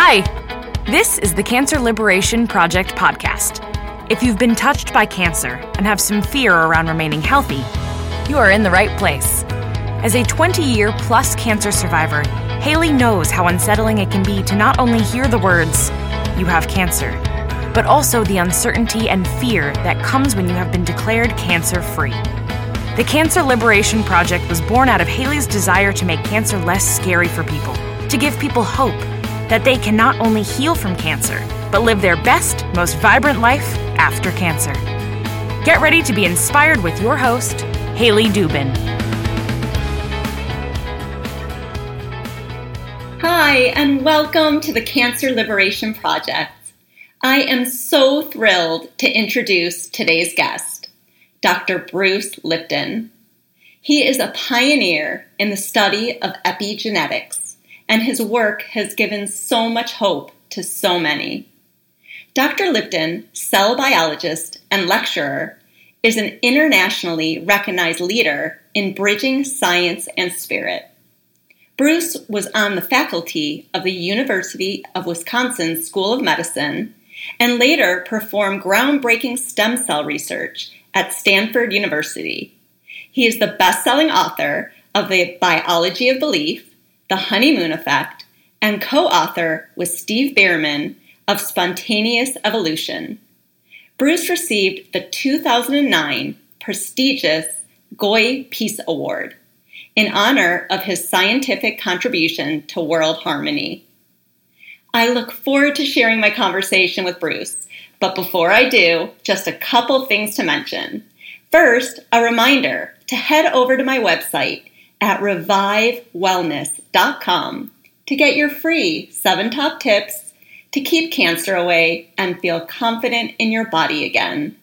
Hi, this is the Cancer Liberation Project podcast. If you've been touched by cancer and have some fear around remaining healthy, you are in the right place. As a 20 year plus cancer survivor, Haley knows how unsettling it can be to not only hear the words, you have cancer, but also the uncertainty and fear that comes when you have been declared cancer free. The Cancer Liberation Project was born out of Haley's desire to make cancer less scary for people, to give people hope that they can not only heal from cancer, but live their best, most vibrant life after cancer. Get ready to be inspired with your host, Haley Dubin. Hi, and welcome to the Cancer Liberation Project. I am so thrilled to introduce today's guest, Dr. Bruce Lipton. He is a pioneer in the study of epigenetics and his work has given so much hope to so many. Dr. Lipton, cell biologist and lecturer, is an internationally recognized leader in bridging science and spirit. Bruce was on the faculty of the University of Wisconsin School of Medicine and later performed groundbreaking stem cell research at Stanford University. He is the best selling author of The Biology of Belief the Honeymoon Effect, and co author with Steve Bhaerman of Spontaneous Evolution. Bruce received the 2009 prestigious Goi Peace Award in honor of his scientific contribution to world harmony. I look forward to sharing my conversation with Bruce, but before I do, just a couple things to mention. First, a reminder to head over to my website at revivewellness.com to get your free seven top tips to keep cancer away and feel confident in your body again.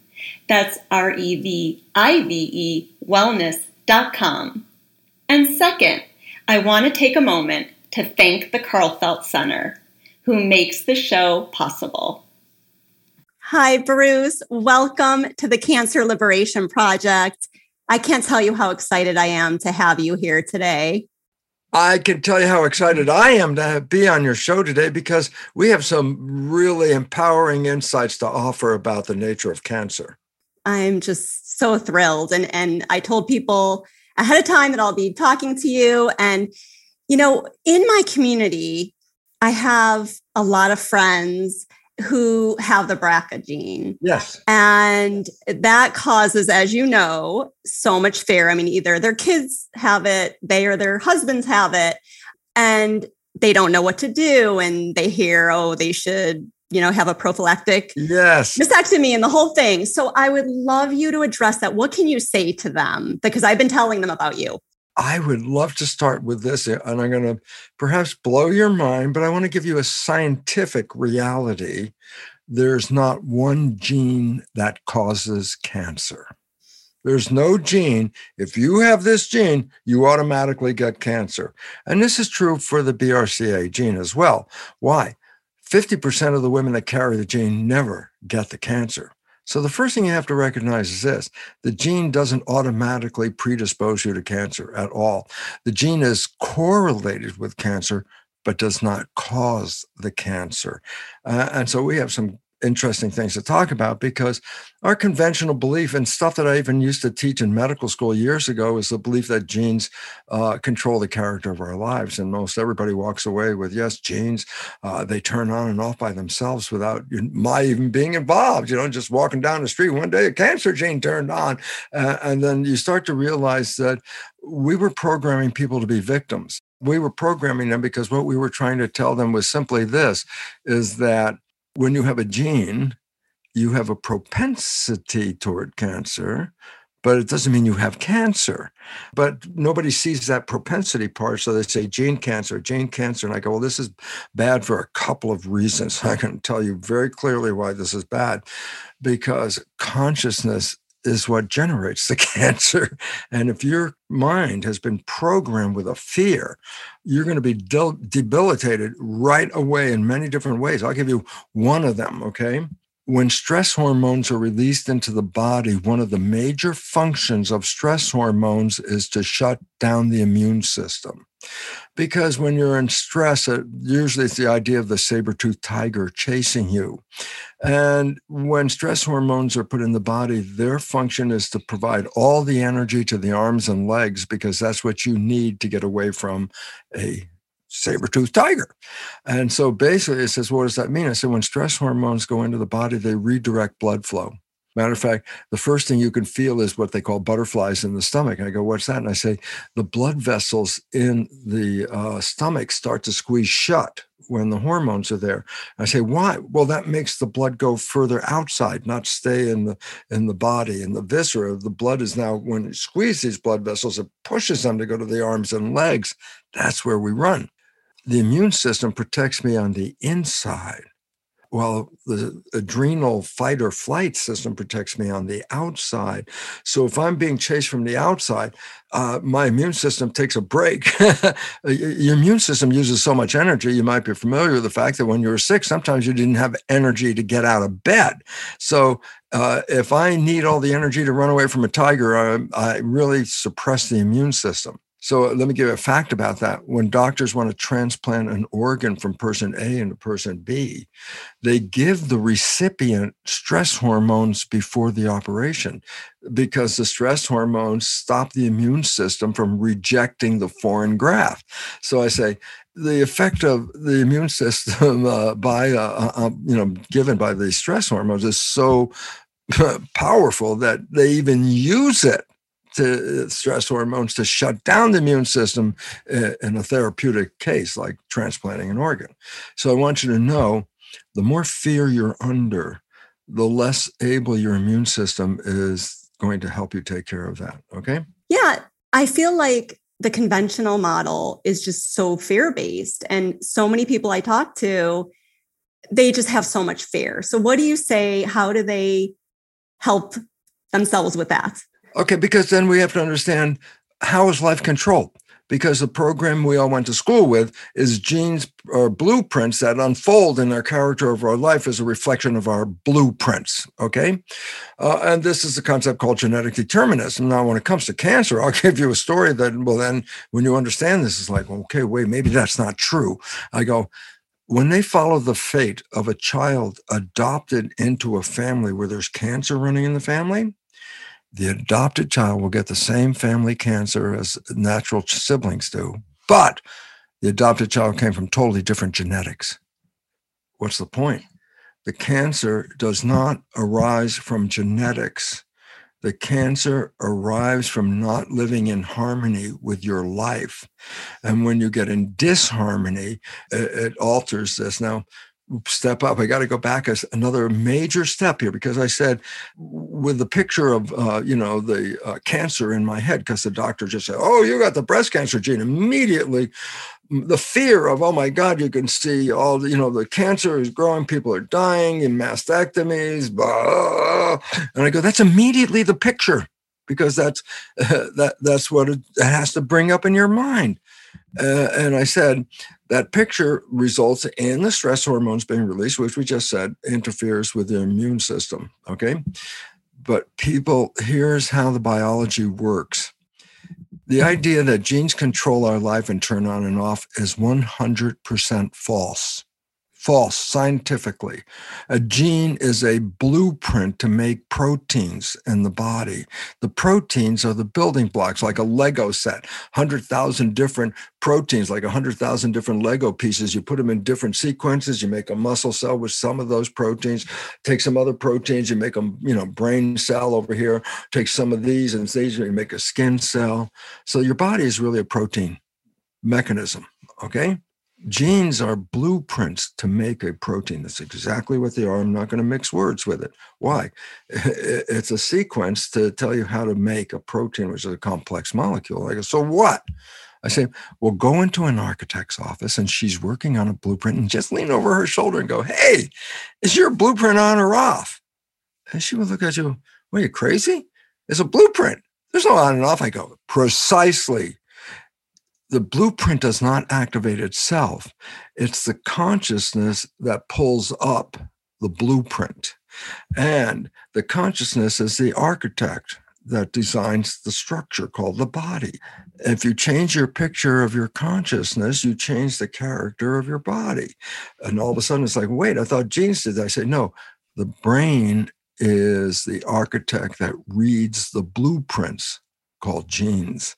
That's R E V I V E wellness.com. And second, I want to take a moment to thank the Karlfeldt Center, who makes the show possible. Hi, Bruce. Welcome to the Cancer Liberation Project. I can't tell you how excited I am to have you here today. I can tell you how excited I am to be on your show today because we have some really empowering insights to offer about the nature of cancer. I'm just so thrilled. And, and I told people ahead of time that I'll be talking to you. And, you know, in my community, I have a lot of friends who have the BRCA gene. Yes. And that causes, as you know, so much fear. I mean, either their kids have it, they or their husbands have it, and they don't know what to do. And they hear, oh, they should, you know, have a prophylactic yes. mastectomy and the whole thing. So I would love you to address that. What can you say to them? Because I've been telling them about you. I would love to start with this, eh, and I'm going to perhaps blow your mind, but I want to give you a scientific reality. There's not one gene that causes cancer. There's no gene. If you have this gene, you automatically get cancer. And this is true for the BRCA gene as well. Why? 50% of the women that carry the gene never get the cancer. So the first thing you have to recognize is this the gene doesn't automatically predispose you to cancer at all. The gene is correlated with cancer, but does not cause the cancer. Uh, and so we have some interesting things to talk about because our conventional belief and stuff that I even used to teach in medical school years ago is the belief that genes uh, control the character of our lives. And most everybody walks away with, yes, genes, uh, they turn on and off by themselves without my even being involved. You know, just walking down the street one day, a cancer gene turned on. Uh, and then you start to realize that we were programming people to be victims. We were programming them because what we were trying to tell them was simply this is that when you have a gene, you have a propensity toward cancer, but it doesn't mean you have cancer. But nobody sees that propensity part. So they say gene cancer, gene cancer. And I go, well, this is bad for a couple of reasons. I can tell you very clearly why this is bad because consciousness is what generates the cancer. And if your mind has been programmed with a fear, you're going to be debilitated right away in many different ways. I'll give you one of them, okay? When stress hormones are released into the body, one of the major functions of stress hormones is to shut down the immune system. Because when you're in stress, it, usually it's the idea of the saber-toothed tiger chasing you. And when stress hormones are put in the body, their function is to provide all the energy to the arms and legs because that's what you need to get away from a saber-toothed tiger. And so basically it says, what does that mean? I said, when stress hormones go into the body, they redirect blood flow. Matter of fact, the first thing you can feel is what they call butterflies in the stomach. And I go, what's that? And I say, the blood vessels in the uh, stomach start to squeeze shut when the hormones are there. I say, why? Well, that makes the blood go further outside, not stay in the in the body. In the viscera, the blood is now when it squeezes these blood vessels, it pushes them to go to the arms and legs. That's where we run the immune system protects me on the inside while the adrenal fight or flight system protects me on the outside. So if I'm being chased from the outside, uh, my immune system takes a break. Your immune system uses so much energy. You might be familiar with the fact that when you were sick, sometimes you didn't have energy to get out of bed. So uh, if I need all the energy to run away from a tiger, I, I really suppress the immune system. So let me give you a fact about that. When doctors want to transplant an organ from person A into person B, they give the recipient stress hormones before the operation because the stress hormones stop the immune system from rejecting the foreign graft. So I say, the effect of the immune system uh, by uh, uh, um, you know given by the stress hormones is so powerful that they even use it to uh, stress hormones to shut down the immune system uh, in a therapeutic case like transplanting an organ. So I want you to know the more fear you're under, the less able your immune system is going to help you take care of that. Okay. Yeah. I feel like the conventional model is just so fear based. And so many people I talk to, they just have so much fear. So, what do you say? How do they help themselves with that? Okay, because then we have to understand how is life controlled? Because the program we all went to school with is genes or blueprints that unfold in our character of our life as a reflection of our blueprints. Okay. Uh, and this is a concept called genetic determinism. Now, when it comes to cancer, I'll give you a story that, well, then when you understand this, it's like, okay, wait, maybe that's not true. I go, when they follow the fate of a child adopted into a family where there's cancer running in the family, the adopted child will get the same family cancer as natural siblings do, but the adopted child came from totally different genetics. What's the point? The cancer does not arise from genetics. The cancer arrives from not living in harmony with your life. And when you get in disharmony, it, it alters this. Now, step up. I got to go back as another major step here because I said with the picture of uh, you know the uh, cancer in my head because the doctor just said, "Oh, you got the breast cancer gene." Immediately, the fear of, "Oh my God, you can see all the, you know the cancer is growing, people are dying in mastectomies," blah. and I go, "That's immediately the picture." Because that's uh, that that's what it has to bring up in your mind, uh, and I said, that picture results in the stress hormones being released, which we just said interferes with the immune system. Okay. But people, here's how the biology works. The idea that genes control our life and turn on and off is 100% false false scientifically. A gene is a blueprint to make proteins in the body. The proteins are the building blocks, like a Lego set, 100,000 different proteins, like 100,000 different Lego pieces. You put them in different sequences. You make a muscle cell with some of those proteins, take some other proteins, you make them, you know, brain cell over here, take some of these and these, you make a skin cell. So your body is really a protein mechanism. Okay. Genes are blueprints to make a protein. That's exactly what they are. I'm not going to mix words with it. Why? It's a sequence to tell you how to make a protein, which is a complex molecule. I go, so what? I say, well, go into an architect's office and she's working on a blueprint and just lean over her shoulder and go, hey, is your blueprint on or off? And she would look at you, what are you crazy? It's a blueprint. There's no on and off. I go, precisely the blueprint does not activate itself. It's the consciousness that pulls up the blueprint. And the consciousness is the architect that designs the structure called the body. If you change your picture of your consciousness, you change the character of your body. And all of a sudden it's like, wait, I thought genes did that. I say, no, the brain is the architect that reads the blueprints called genes.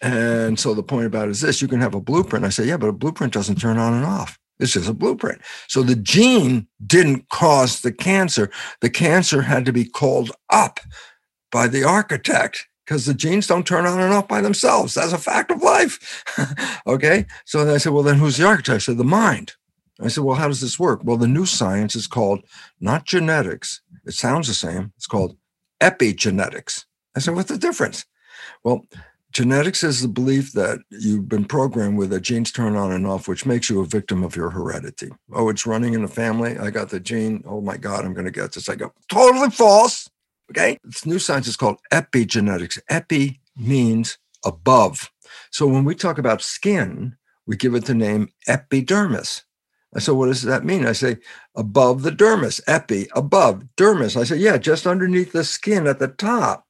And so the point about is this you can have a blueprint. I say, yeah, but a blueprint doesn't turn on and off. It's just a blueprint. So the gene didn't cause the cancer. The cancer had to be called up by the architect because the genes don't turn on and off by themselves. That's a fact of life. okay. So then I said, well, then who's the architect? I said, the mind. I said, well, how does this work? Well, the new science is called not genetics. It sounds the same. It's called epigenetics. I said, what's the difference? Well, genetics is the belief that you've been programmed with a genes turn on and off, which makes you a victim of your heredity. Oh, it's running in the family. I got the gene. Oh my God, I'm going to get this. I go, totally false. Okay. This new science is called epigenetics. Epi means above. So when we talk about skin, we give it the name epidermis. I said, what does that mean? I say, above the dermis, epi, above, dermis. I said, yeah, just underneath the skin at the top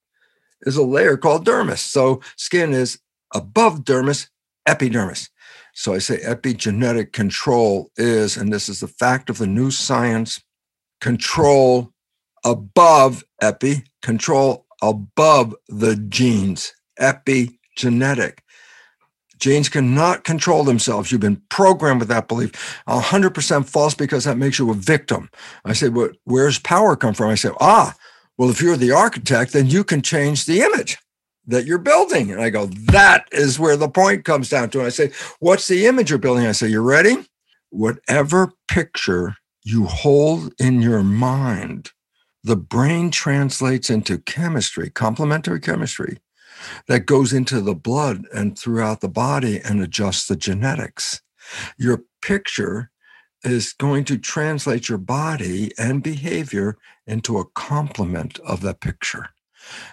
is a layer called dermis. So skin is above dermis, epidermis. So I say epigenetic control is, and this is the fact of the new science, control above epi, control above the genes, epigenetic. Genes cannot control themselves. You've been programmed with that belief. 100% false because that makes you a victim. I say, well, where's power come from? I say, ah, well, if you're the architect, then you can change the image that you're building. And I go, that is where the point comes down to. And I say, what's the image you're building? I say, you ready? Whatever picture you hold in your mind the brain translates into chemistry, complementary chemistry, that goes into the blood and throughout the body and adjusts the genetics. Your picture is going to translate your body and behavior into a complement of that picture.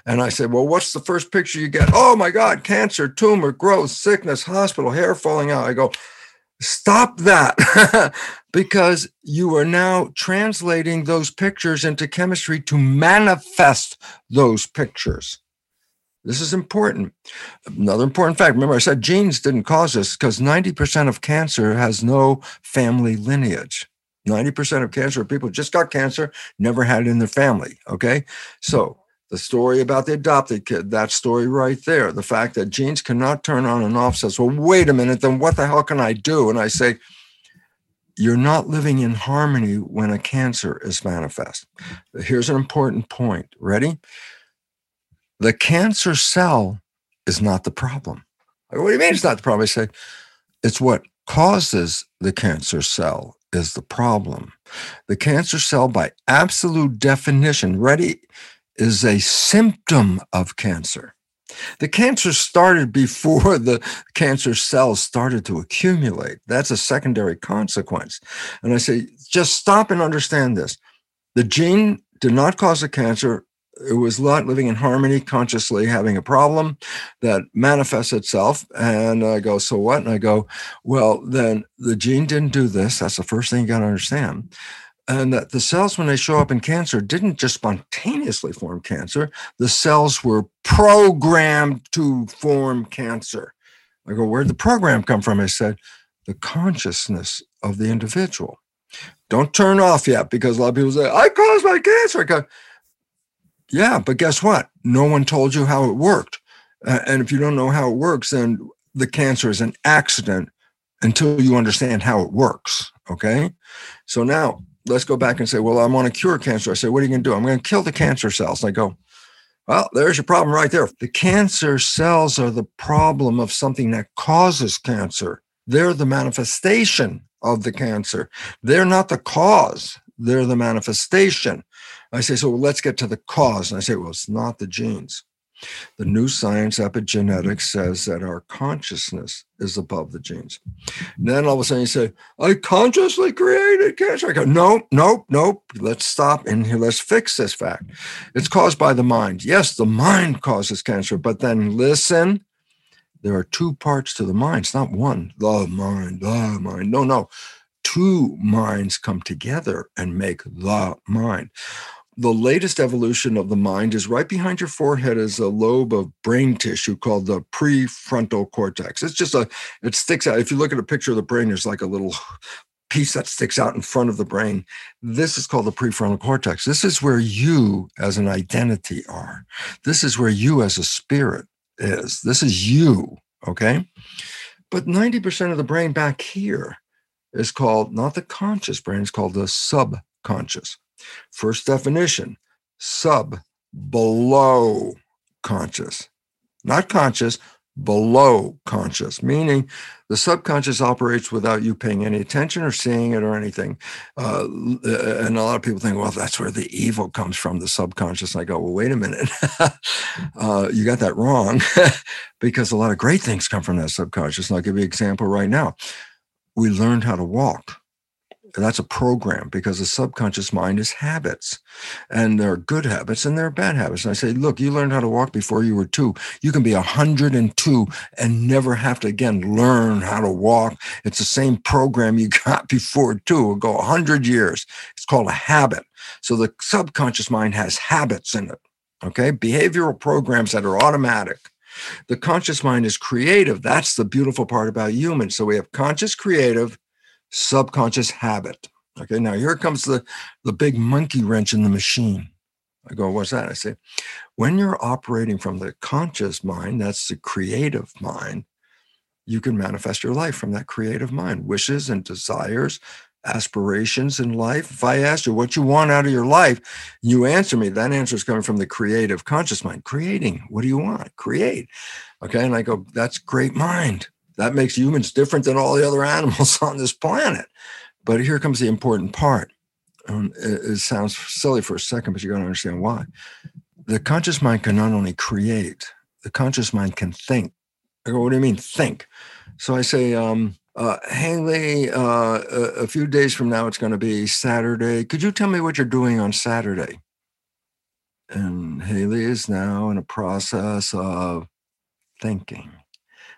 And I said, Well, what's the first picture you get? Oh my God, cancer, tumor, growth, sickness, hospital, hair falling out. I go, Stop that because you are now translating those pictures into chemistry to manifest those pictures. This is important. Another important fact remember, I said genes didn't cause this because 90% of cancer has no family lineage. 90% of cancer people just got cancer, never had it in their family. Okay. So the story about the adopted kid, that story right there, the fact that genes cannot turn on and off says, well, wait a minute, then what the hell can I do? And I say, you're not living in harmony when a cancer is manifest. Here's an important point. Ready? The cancer cell is not the problem. What do you mean it's not the problem? I say, it's what causes the cancer cell is the problem. The cancer cell, by absolute definition, ready, is a symptom of cancer. The cancer started before the cancer cells started to accumulate. That's a secondary consequence. And I say, just stop and understand this. The gene did not cause the cancer. It was not living in harmony, consciously having a problem that manifests itself. And I go, so what? And I go, well, then the gene didn't do this. That's the first thing you got to understand and that the cells when they show up in cancer didn't just spontaneously form cancer the cells were programmed to form cancer i go where'd the program come from i said the consciousness of the individual don't turn off yet because a lot of people say i caused my cancer yeah but guess what no one told you how it worked and if you don't know how it works then the cancer is an accident until you understand how it works okay so now let's go back and say, well, I'm want to cure cancer. I say, what are you going to do? I'm going to kill the cancer cells. And I go, well, there's your problem right there. The cancer cells are the problem of something that causes cancer. They're the manifestation of the cancer. They're not the cause, they're the manifestation. I say, so let's get to the cause. And I say, well, it's not the genes. The new science, epigenetics, says that our consciousness is above the genes. And then all of a sudden you say, I consciously created cancer. I go, nope, nope, nope. Let's stop and here, let's fix this fact. It's caused by the mind. Yes, the mind causes cancer, but then listen, there are two parts to the mind. It's not one, the mind, the mind. No, no. two minds come together and make the mind the latest evolution of the mind is right behind your forehead is a lobe of brain tissue called the prefrontal cortex. It's just a, it sticks out. If you look at a picture of the brain, there's like a little piece that sticks out in front of the brain. This is called the prefrontal cortex. This is where you as an identity are. This is where you as a spirit is. This is you. Okay. But 90% of the brain back here is called not the conscious brain, it's called the subconscious. First definition sub, below conscious, not conscious, below conscious, meaning the subconscious operates without you paying any attention or seeing it or anything. Uh, and a lot of people think, well, that's where the evil comes from, the subconscious. And I go, well, wait a minute. uh, you got that wrong because a lot of great things come from that subconscious. And I'll give you an example right now. We learned how to walk that's a program because the subconscious mind is habits and there are good habits and there are bad habits. And I say, look, you learned how to walk before you were two. You can be 102 and never have to again learn how to walk. It's the same program you got before two. It'll go 100 years. It's called a habit. So the subconscious mind has habits in it. Okay. Behavioral programs that are automatic. The conscious mind is creative. That's the beautiful part about humans. So we have conscious creative subconscious habit. Okay, now here comes the, the big monkey wrench in the machine. I go, what's that? I say, when you're operating from the conscious mind, that's the creative mind, you can manifest your life from that creative mind, wishes and desires, aspirations in life. If I ask you what you want out of your life, you answer me, that answer is coming from the creative conscious mind. Creating, what do you want? Create. Okay. And I go, that's great mind. That makes humans different than all the other animals on this planet. But here comes the important part. Um, it, it sounds silly for a second, but you're going to understand why. The conscious mind can not only create, the conscious mind can think. I go, what do you mean think? So I say, um, uh, Haley, uh, a, a few days from now, it's going to be Saturday. Could you tell me what you're doing on Saturday? And Haley is now in a process of thinking.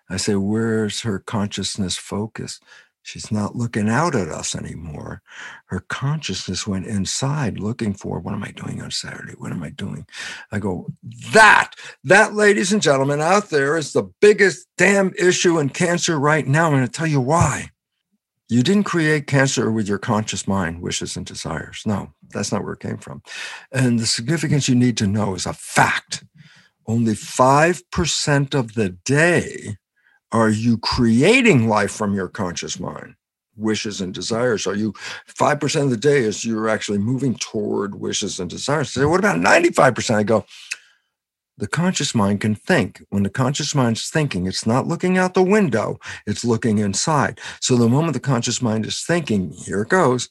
I say, where's her consciousness focused? She's not looking out at us anymore. Her consciousness went inside looking for what am I doing on Saturday? What am I doing? I go, that, that, ladies and gentlemen, out there is the biggest damn issue in cancer right now. I'm going to tell you why. You didn't create cancer with your conscious mind, wishes, and desires. No, that's not where it came from. And the significance you need to know is a fact. Only 5% of the day are you creating life from your conscious mind? Wishes and desires. Are you 5% of the day is you're actually moving toward wishes and desires? So what about 95%? I go, the conscious mind can think. When the conscious mind's thinking, it's not looking out the window, it's looking inside. So the moment the conscious mind is thinking, here it goes,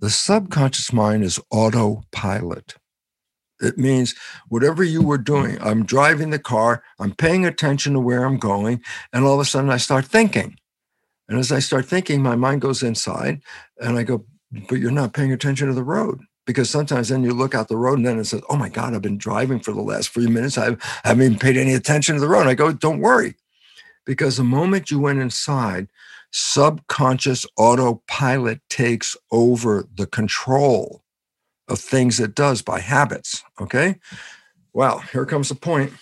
the subconscious mind is autopilot. It means whatever you were doing, I'm driving the car, I'm paying attention to where I'm going, and all of a sudden I start thinking. And as I start thinking, my mind goes inside and I go, but you're not paying attention to the road. Because sometimes then you look out the road and then it says, oh my God, I've been driving for the last few minutes. I haven't even paid any attention to the road. And I go, don't worry. Because the moment you went inside, subconscious autopilot takes over the control of things it does by habits. Okay. Well, here comes the point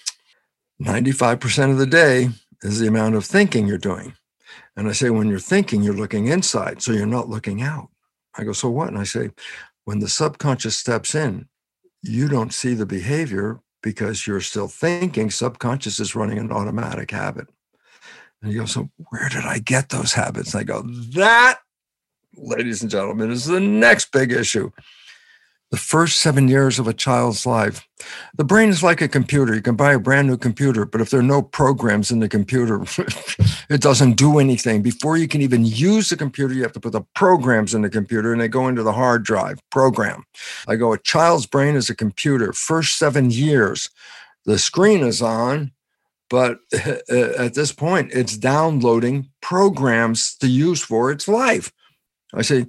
95% of the day is the amount of thinking you're doing. And I say, when you're thinking, you're looking inside, so you're not looking out. I go, so what? And I say, when the subconscious steps in, you don't see the behavior because you're still thinking. Subconscious is running an automatic habit. And you go, so where did I get those habits? And I go, that, ladies and gentlemen, is the next big issue the first seven years of a child's life. The brain is like a computer. You can buy a brand new computer, but if there are no programs in the computer, it doesn't do anything. Before you can even use the computer, you have to put the programs in the computer and they go into the hard drive program. I go, a child's brain is a computer. First seven years, the screen is on, but at this point, it's downloading programs to use for its life. I say,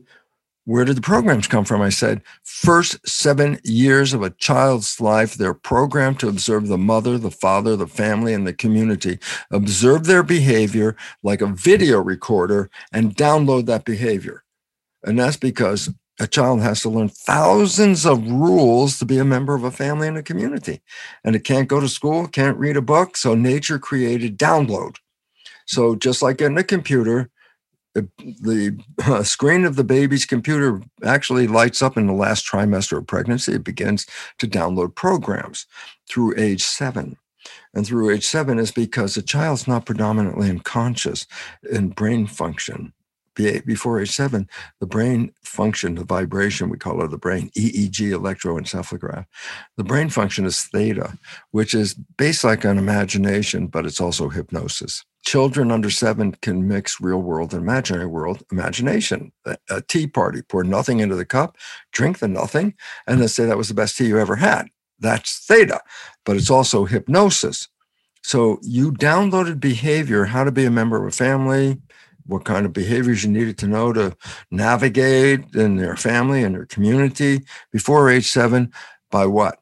where did the programs come from? I said, first seven years of a child's life, they're programmed to observe the mother, the father, the family, and the community, observe their behavior like a video recorder and download that behavior. And that's because a child has to learn thousands of rules to be a member of a family and a community. And it can't go to school, can't read a book. So nature created download. So just like in a computer, the, screen of the baby's computer actually lights up in the last trimester of pregnancy. It begins to download programs through age seven. And through age seven is because the child's not predominantly unconscious in brain function before age seven, the brain function, the vibration, we call it the brain EEG electroencephalograph. The brain function is theta, which is based like an imagination, but it's also hypnosis. Children under seven can mix real world and imaginary world imagination. A, a tea party, pour nothing into the cup, drink the nothing, and then say that was the best tea you ever had. That's theta, but it's also hypnosis. So you downloaded behavior, how to be a member of a family, what kind of behaviors you needed to know to navigate in their family and their community before age seven by what?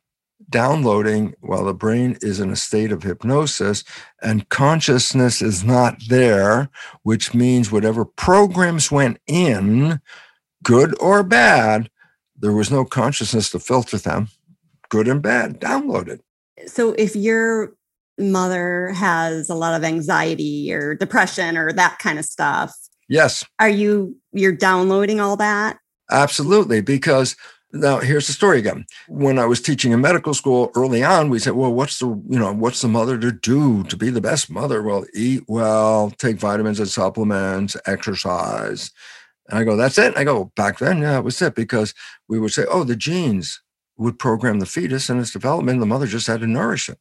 Downloading while the brain is in a state of hypnosis and consciousness is not there, which means whatever programs went in, good or bad, there was no consciousness to filter them, good and bad, downloaded. So if you're mother has a lot of anxiety or depression or that kind of stuff. Yes. Are you you're downloading all that? Absolutely because now here's the story again. When I was teaching in medical school early on, we said, well, what's the, you know, what's the mother to do to be the best mother? Well, eat well, take vitamins and supplements, exercise. And I go, that's it. I go, back then, yeah, it was it because we would say, oh, the genes would program the fetus and its development. The mother just had to nourish it.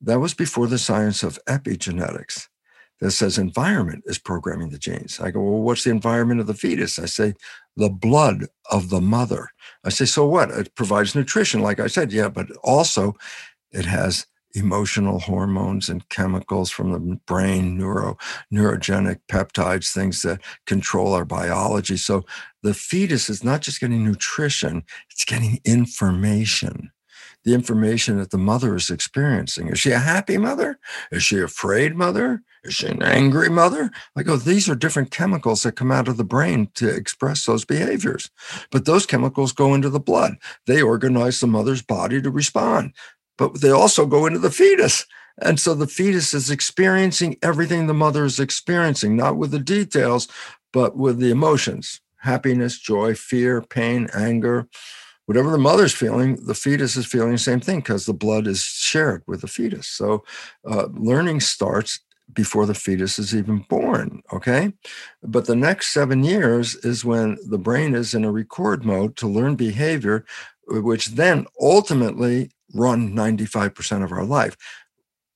That was before the science of epigenetics that says environment is programming the genes. I go, well, what's the environment of the fetus? I say, the blood of the mother. I say, so what? It provides nutrition, like I said, yeah, but also it has emotional hormones and chemicals from the brain, neuro, neurogenic peptides, things that control our biology. So the fetus is not just getting nutrition, it's getting information the information that the mother is experiencing. Is she a happy mother? Is she afraid mother? Is an angry mother? I go, these are different chemicals that come out of the brain to express those behaviors. But those chemicals go into the blood. They organize the mother's body to respond, but they also go into the fetus. And so the fetus is experiencing everything the mother is experiencing, not with the details, but with the emotions happiness, joy, fear, pain, anger, whatever the mother's feeling, the fetus is feeling the same thing because the blood is shared with the fetus. So uh, learning starts before the fetus is even born. Okay. But the next seven years is when the brain is in a record mode to learn behavior, which then ultimately run 95% of our life,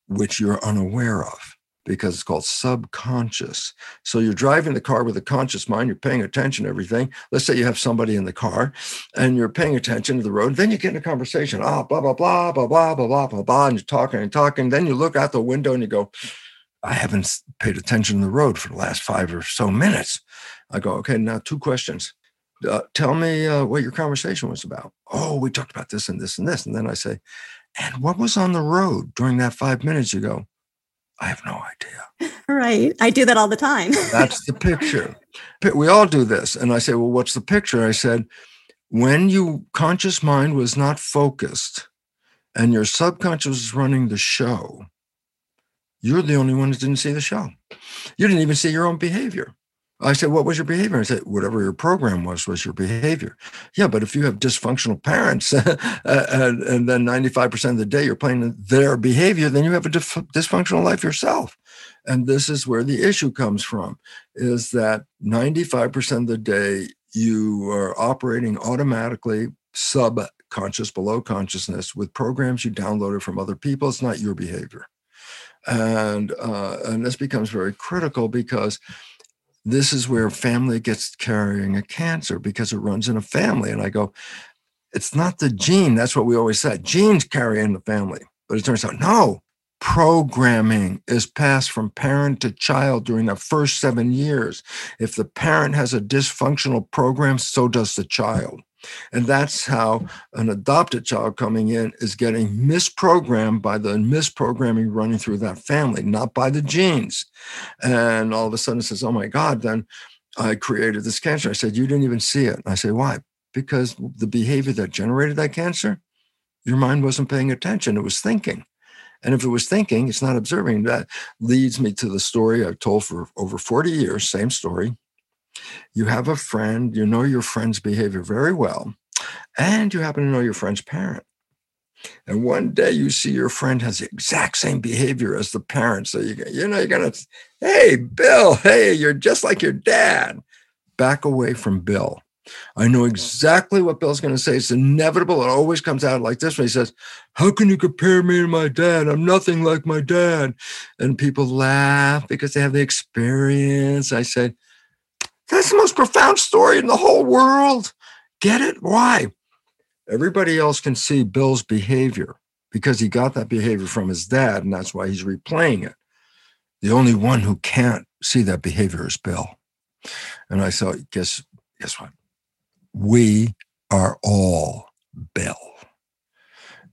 which you're unaware of because it's called subconscious. So you're driving the car with a conscious mind, you're paying attention to everything. Let's say you have somebody in the car and you're paying attention to the road. Then you get in a conversation, ah, blah, blah, blah, blah, blah, blah, blah, blah, blah, and you're talking and talking. Then you look out the window and you go, I haven't paid attention to the road for the last five or so minutes. I go, okay, now two questions. Uh, tell me uh, what your conversation was about. Oh, we talked about this and this and this. And then I say, and what was on the road during that five minutes? You go, I have no idea. Right. I do that all the time. That's the picture. We all do this. And I say, well, what's the picture? I said, when you conscious mind was not focused and your subconscious was running the show, you're the only one that didn't see the show. You didn't even see your own behavior. I said, What was your behavior? I said, Whatever your program was, was your behavior. Yeah, but if you have dysfunctional parents uh, and, and, then 95% of the day you're playing their behavior, then you have a dysfunctional life yourself. And this is where the issue comes from is that 95% of the day you are operating automatically subconscious, below consciousness with programs you downloaded from other people. It's not your behavior. And, uh, and this becomes very critical because this is where family gets carrying a cancer because it runs in a family. And I go, it's not the gene. That's what we always said. Genes carry in the family. But it turns out, no, programming is passed from parent to child during the first seven years. If the parent has a dysfunctional program, so does the child. And that's how an adopted child coming in is getting misprogrammed by the misprogramming running through that family, not by the genes. And all of a sudden it says, oh my God, then I created this cancer. I said, You didn't even see it. I say, Why? Because the behavior that generated that cancer, your mind wasn't paying attention. It was thinking. And if it was thinking, it's not observing. That leads me to the story I've told for over 40 years, same story. You have a friend, you know your friend's behavior very well, and you happen to know your friend's parent. And one day you see your friend has the exact same behavior as the parent. So you, you know, you're going to, hey, Bill, hey, you're just like your dad. Back away from Bill. I know mm-hmm. exactly what Bill's going to say. It's inevitable. It always comes out like this when he says, How can you compare me to my dad? I'm nothing like my dad. And people laugh because they have the experience. I say, That's the most profound story in the whole world. Get it? Why? Everybody else can see Bill's behavior because he got that behavior from his dad, and that's why he's replaying it. The only one who can't see that behavior is Bill. And I thought, guess, guess what? We are all Bill.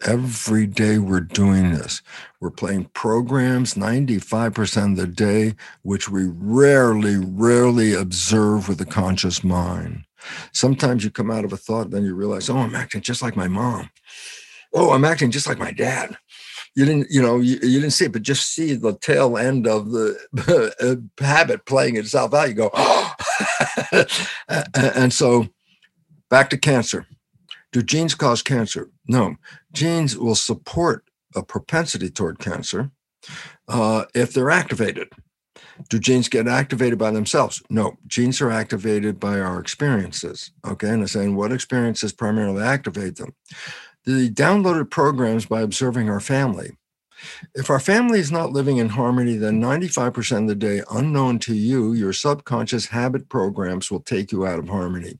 Every day we're doing this. We're playing programs 95% of the day, which we rarely, rarely observe with the conscious mind. Sometimes you come out of a thought, then you realize, oh, I'm acting just like my mom. Oh, I'm acting just like my dad. You didn't, you know, you, you didn't see it, but just see the tail end of the uh, habit playing itself out. You go, oh. and so Back to cancer. Do genes cause cancer? No. Genes will support a propensity toward cancer uh, if they're activated. Do genes get activated by themselves? No. Genes are activated by our experiences. Okay. And I'm saying what experiences primarily activate them? The downloaded programs by observing our family if our family is not living in harmony, then 95% of the day, unknown to you, your subconscious habit programs will take you out of harmony.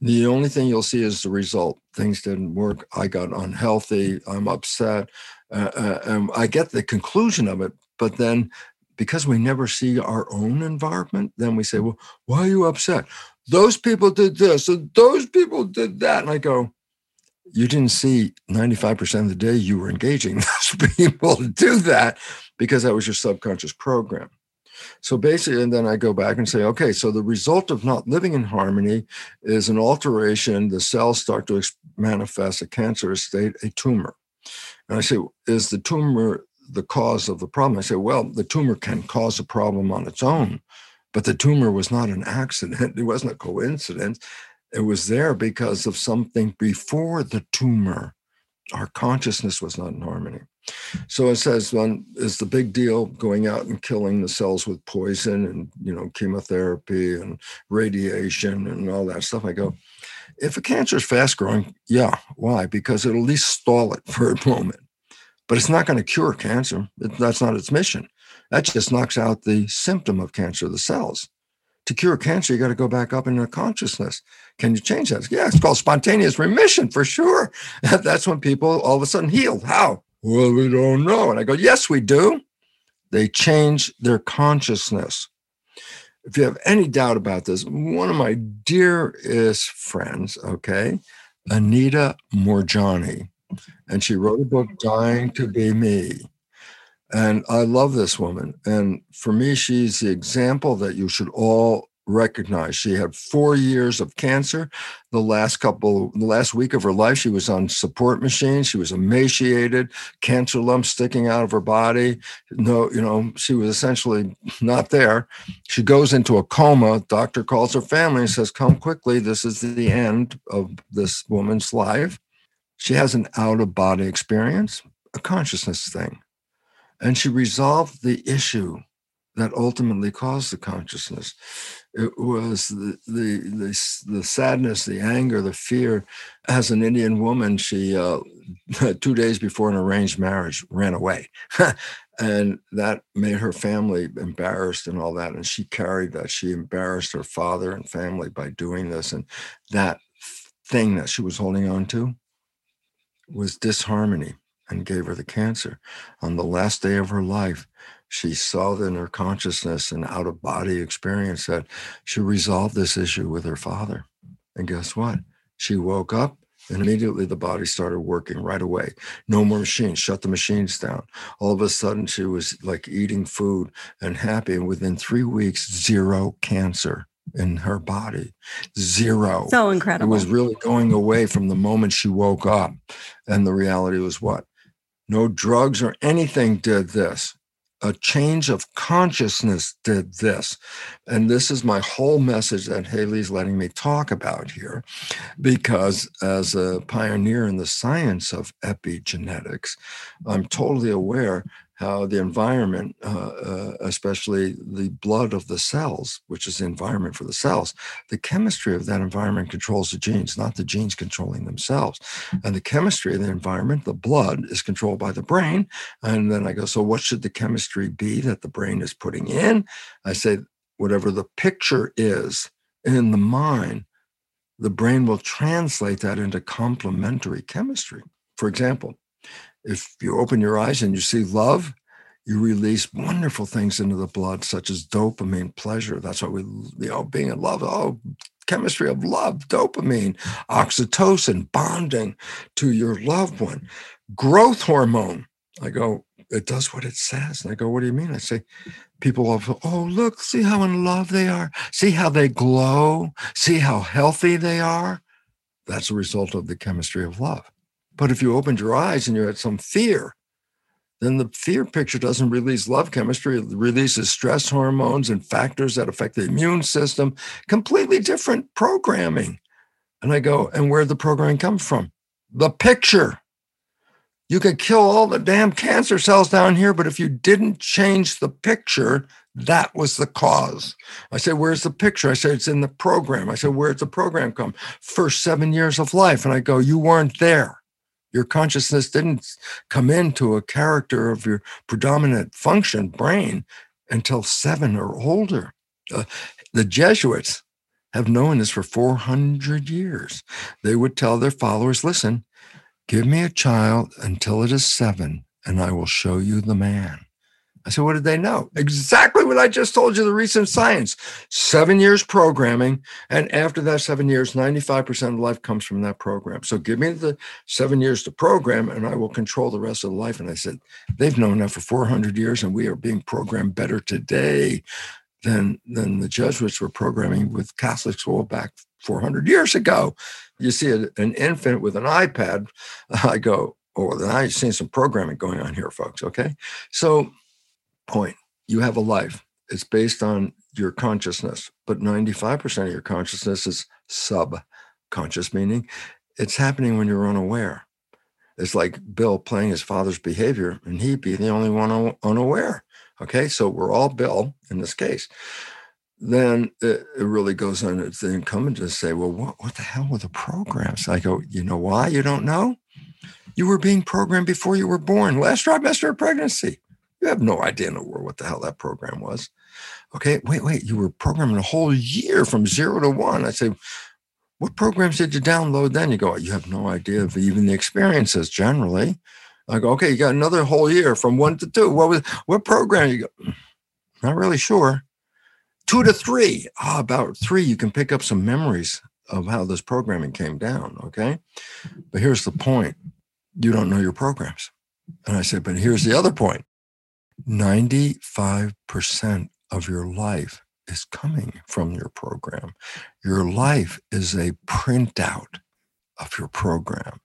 The only thing you'll see is the result. Things didn't work. I got unhealthy. I'm upset. Uh, uh, and I get the conclusion of it, but then because we never see our own environment, then we say, well, why are you upset? Those people did this, and those people did that. And I go, you didn't see 95% of the day you were engaging those people to do that because that was your subconscious program. So basically, and then I go back and say, okay, so the result of not living in harmony is an alteration. The cells start to manifest a cancerous state, a tumor. And I say, is the tumor the cause of the problem? I say, well, the tumor can cause a problem on its own, but the tumor was not an accident. It wasn't a coincidence. It was there because of something before the tumor. Our consciousness was not in harmony. So it says, well, is the big deal going out and killing the cells with poison and you know chemotherapy and radiation and all that stuff? I go, if a cancer is fast growing, yeah. Why? Because it'll at least stall it for a moment, but it's not going to cure cancer. That's not its mission. That just knocks out the symptom of cancer, the cells to cure cancer, you got to go back up into consciousness. Can you change that? Yeah, it's called spontaneous remission for sure. That's when people all of a sudden heal. How? Well, we don't know. And I go, yes, we do. They change their consciousness. If you have any doubt about this, one of my dearest friends, okay, Anita Moorjani, and she wrote a book, Dying to Be Me. And I love this woman. And for me, she's the example that you should all recognize. She had four years of cancer. The last couple, the last week of her life, she was on support machines. She was emaciated, cancer lumps sticking out of her body. No, you know, she was essentially not there. She goes into a coma. Doctor calls her family and says, Come quickly. This is the end of this woman's life. She has an out of body experience, a consciousness thing. And she resolved the issue that ultimately caused the consciousness. It was the, the, the, the sadness, the anger, the fear. As an Indian woman, she, uh, two days before an arranged marriage, ran away. and that made her family embarrassed and all that. And she carried that. She embarrassed her father and family by doing this. And that thing that she was holding on to was disharmony and gave her the cancer. On the last day of her life, she saw in her consciousness an out of body experience that she resolved this issue with her father. And guess what? She woke up and immediately the body started working right away. No more machines, shut the machines down. All of a sudden, she was like eating food and happy. And within three weeks, zero cancer in her body. Zero. So incredible. It was really going away from the moment she woke up. And the reality was what? No drugs or anything did this. A change of consciousness did this. And this is my whole message that Haley's letting me talk about here, because as a pioneer in the science of epigenetics, I'm totally aware how the environment, uh, uh, especially the blood of the cells, which is the environment for the cells, the chemistry of that environment controls the genes, not the genes controlling themselves. And the chemistry of the environment, the blood, is controlled by the brain. And then I go, so what should the chemistry be that the brain is putting in? I say, whatever the picture is in the mind, the brain will translate that into complementary chemistry. For example, if you open your eyes and you see love, you release wonderful things into the blood, such as dopamine, pleasure. That's what we, you know, being in love. Oh, chemistry of love, dopamine, oxytocin, bonding to your loved one, growth hormone. I go, it does what it says. And I go, what do you mean? I say, people often, oh, look, see how in love they are. See how they glow. See how healthy they are. That's a result of the chemistry of love. But if you opened your eyes and you had some fear, then the fear picture doesn't release love chemistry. It releases stress hormones and factors that affect the immune system, completely different programming. And I go, and where'd the programming comes from? The picture. You could kill all the damn cancer cells down here, but if you didn't change the picture, that was the cause. I said, Where's the picture? I said, It's in the program. I said, Where's the program come? First seven years of life. And I go, You weren't there. Your consciousness didn't come into a character of your predominant function, brain, until seven or older. Uh, the Jesuits have known this for 400 years. They would tell their followers listen, give me a child until it is seven, and I will show you the man. I said, what did they know? Exactly what I just told you, the recent science. Seven years programming. And after that seven years, 95% of life comes from that program. So give me the seven years to program and I will control the rest of the life. And I said, they've known that for 400 years and we are being programmed better today than, than the Jesuits were programming with Catholic school back 400 years ago. You see an infant with an iPad. I go, oh, then I've seen some programming going on here, folks. Okay. So point. You have a life. It's based on your consciousness, but 95% of your consciousness is subconscious, meaning it's happening when you're unaware. It's like Bill playing his father's behavior, and he'd be the only one unaware. Okay, so we're all Bill in this case. Then it, it really goes on. It's the incumbent to say, well, what, what the hell were the programs? I go, you know why you don't know? You were being programmed before you were born. Last trimester of pregnancy. You have no idea in the world what the hell that program was. Okay, wait, wait, you were programming a whole year from zero to one. I say, what programs did you download then? You go, you have no idea of even the experiences generally. I go, okay, you got another whole year from one to two. What was what program? You go, mm, not really sure. Two to three. Oh, about three, you can pick up some memories of how this programming came down. Okay. But here's the point. You don't know your programs. And I said, but here's the other point. 95% of your life is coming from your program. Your life is a printout of your program.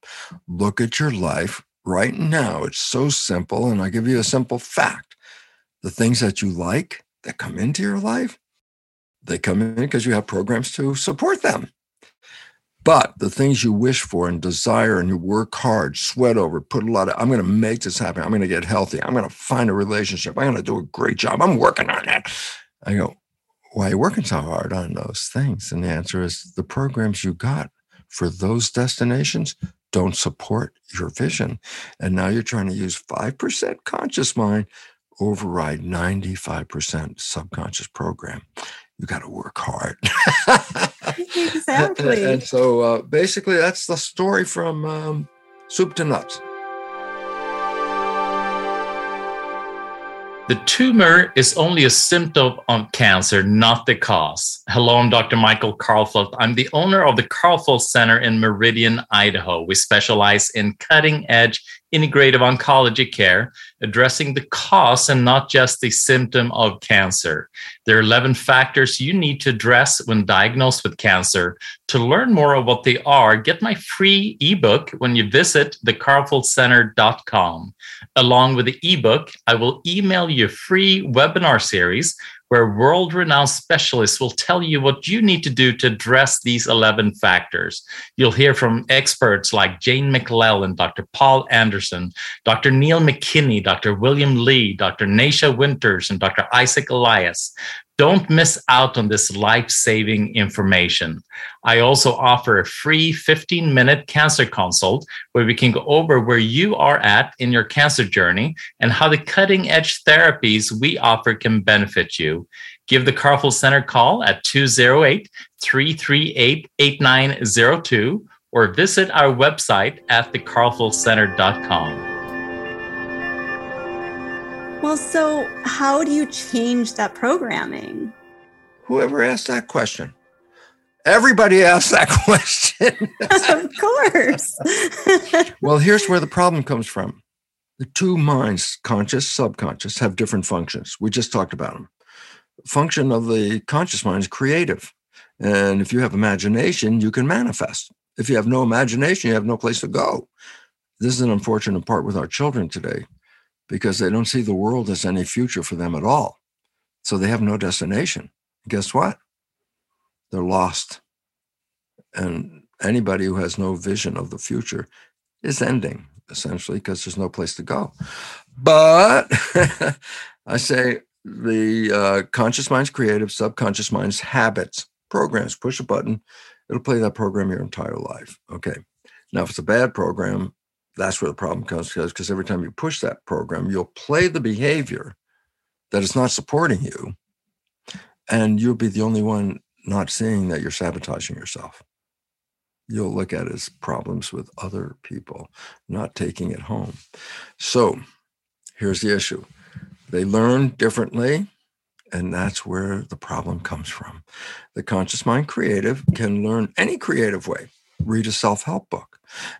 Look at your life right now. It's so simple. And I give you a simple fact the things that you like that come into your life, they come in because you have programs to support them. But the things you wish for and desire and you work hard, sweat over, put a lot of, I'm going to make this happen. I'm going to get healthy. I'm going to find a relationship. I'm going to do a great job. I'm working on that. I go, why are you working so hard on those things? And the answer is the programs you got for those destinations don't support your vision. And now you're trying to use 5% conscious mind override 95% subconscious program you got to work hard. exactly. and, and, so uh, basically, that's the story from um, soup to nuts. The tumor is only a symptom of cancer, not the cause. Hello, I'm Dr. Michael Karlfeldt. I'm the owner of the Karlfeldt Center in Meridian, Idaho. We specialize in cutting edge integrative oncology care, addressing the cause and not just the symptom of cancer. There are 11 factors you need to address when diagnosed with cancer. To learn more of what they are, get my free ebook when you visit thekarlfeldtcenter.com. Along with the ebook, I will email you a free webinar series where world renowned specialists will tell you what you need to do to address these 11 factors. You'll hear from experts like Jane McLelland, Dr. Paul Anderson, Dr. Neil McKinney, Dr. William Li, Dr. Nasha Winters, and Dr. Isaac Eliaz. Don't miss out on this life saving information. I also offer a free 15 minute cancer consult where we can go over where you are at in your cancer journey and how the cutting edge therapies we offer can benefit you. Give the Karlfeldt Center call at 208 338 8902 or visit our website at thekarlfeldtcenter.com. Well, so how do you change that programming? Whoever asked that question? Everybody asks that question. of course. well, here's where the problem comes from. The two minds, conscious, subconscious, have different functions. We just talked about them. Function of the conscious mind is creative. And if you have imagination, you can manifest. If you have no imagination, you have no place to go. This is an unfortunate part with our children today because they don't see the world as any future for them at all. So they have no destination. Guess what? They're lost. And anybody who has no vision of the future is ending, essentially, because there's no place to go. But I say the uh, conscious mind's creative, subconscious mind's habits, programs. Push a button, it'll play that program your entire life. Okay. Now, if it's a bad program, that's where the problem comes because every time you push that program, you'll play the behavior that is not supporting you, and you'll be the only one not seeing that you're sabotaging yourself. You'll look at as problems with other people, not taking it home. So here's the issue they learn differently, and that's where the problem comes from. The conscious mind creative can learn any creative way. Read a self help book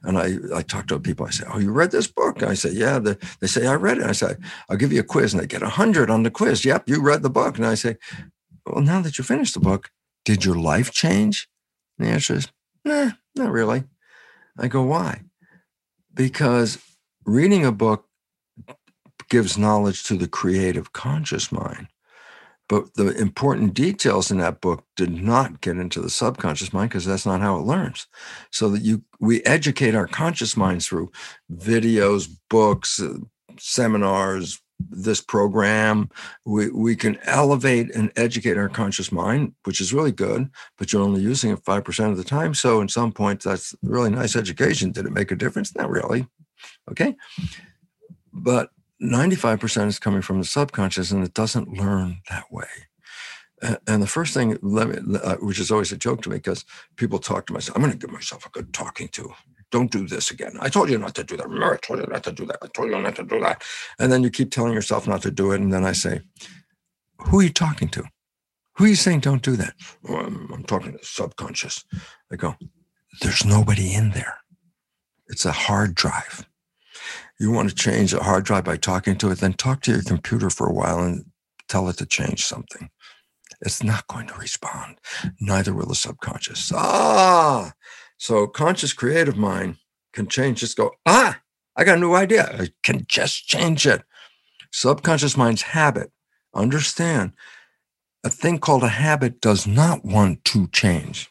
and I, I talk to people. I say, "Oh, you read this book?" I say, "Yeah." The, they say, "I read it." I say, "I'll give you a quiz," and they get a hundred on the quiz. Yep, you read the book. And I say, "Well, now that you finished the book, did your life change?" And the answer is, "Nah, not really." I go, "Why?" Because reading a book gives knowledge to the creative conscious mind. But the important details in that book did not get into the subconscious mind because that's not how it learns. So that you we educate our conscious minds through videos, books, uh, seminars, this program. We we can elevate and educate our conscious mind, which is really good, but you're only using it 5% of the time. So in some point, that's really nice education. Did it make a difference? Not really. Okay. But 95% is coming from the subconscious and it doesn't learn that way. And the first thing, me, uh, which is always a joke to me, because people talk to myself, I'm going to give myself a good talking to. Don't do this again. I told you not to do that. Remember, I told you not to do that. I told you not to do that. And then you keep telling yourself not to do it. And then I say, Who are you talking to? Who are you saying don't do that? Well, I'm, I'm talking to the subconscious. I go, There's nobody in there. It's a hard drive you want to change a hard drive by talking to it, then talk to your computer for a while and tell it to change something. It's not going to respond. Neither will the subconscious. Ah, so conscious creative mind can change, just go, ah, I got a new idea. I can just change it. Subconscious mind's habit, understand a thing called a habit does not want to change.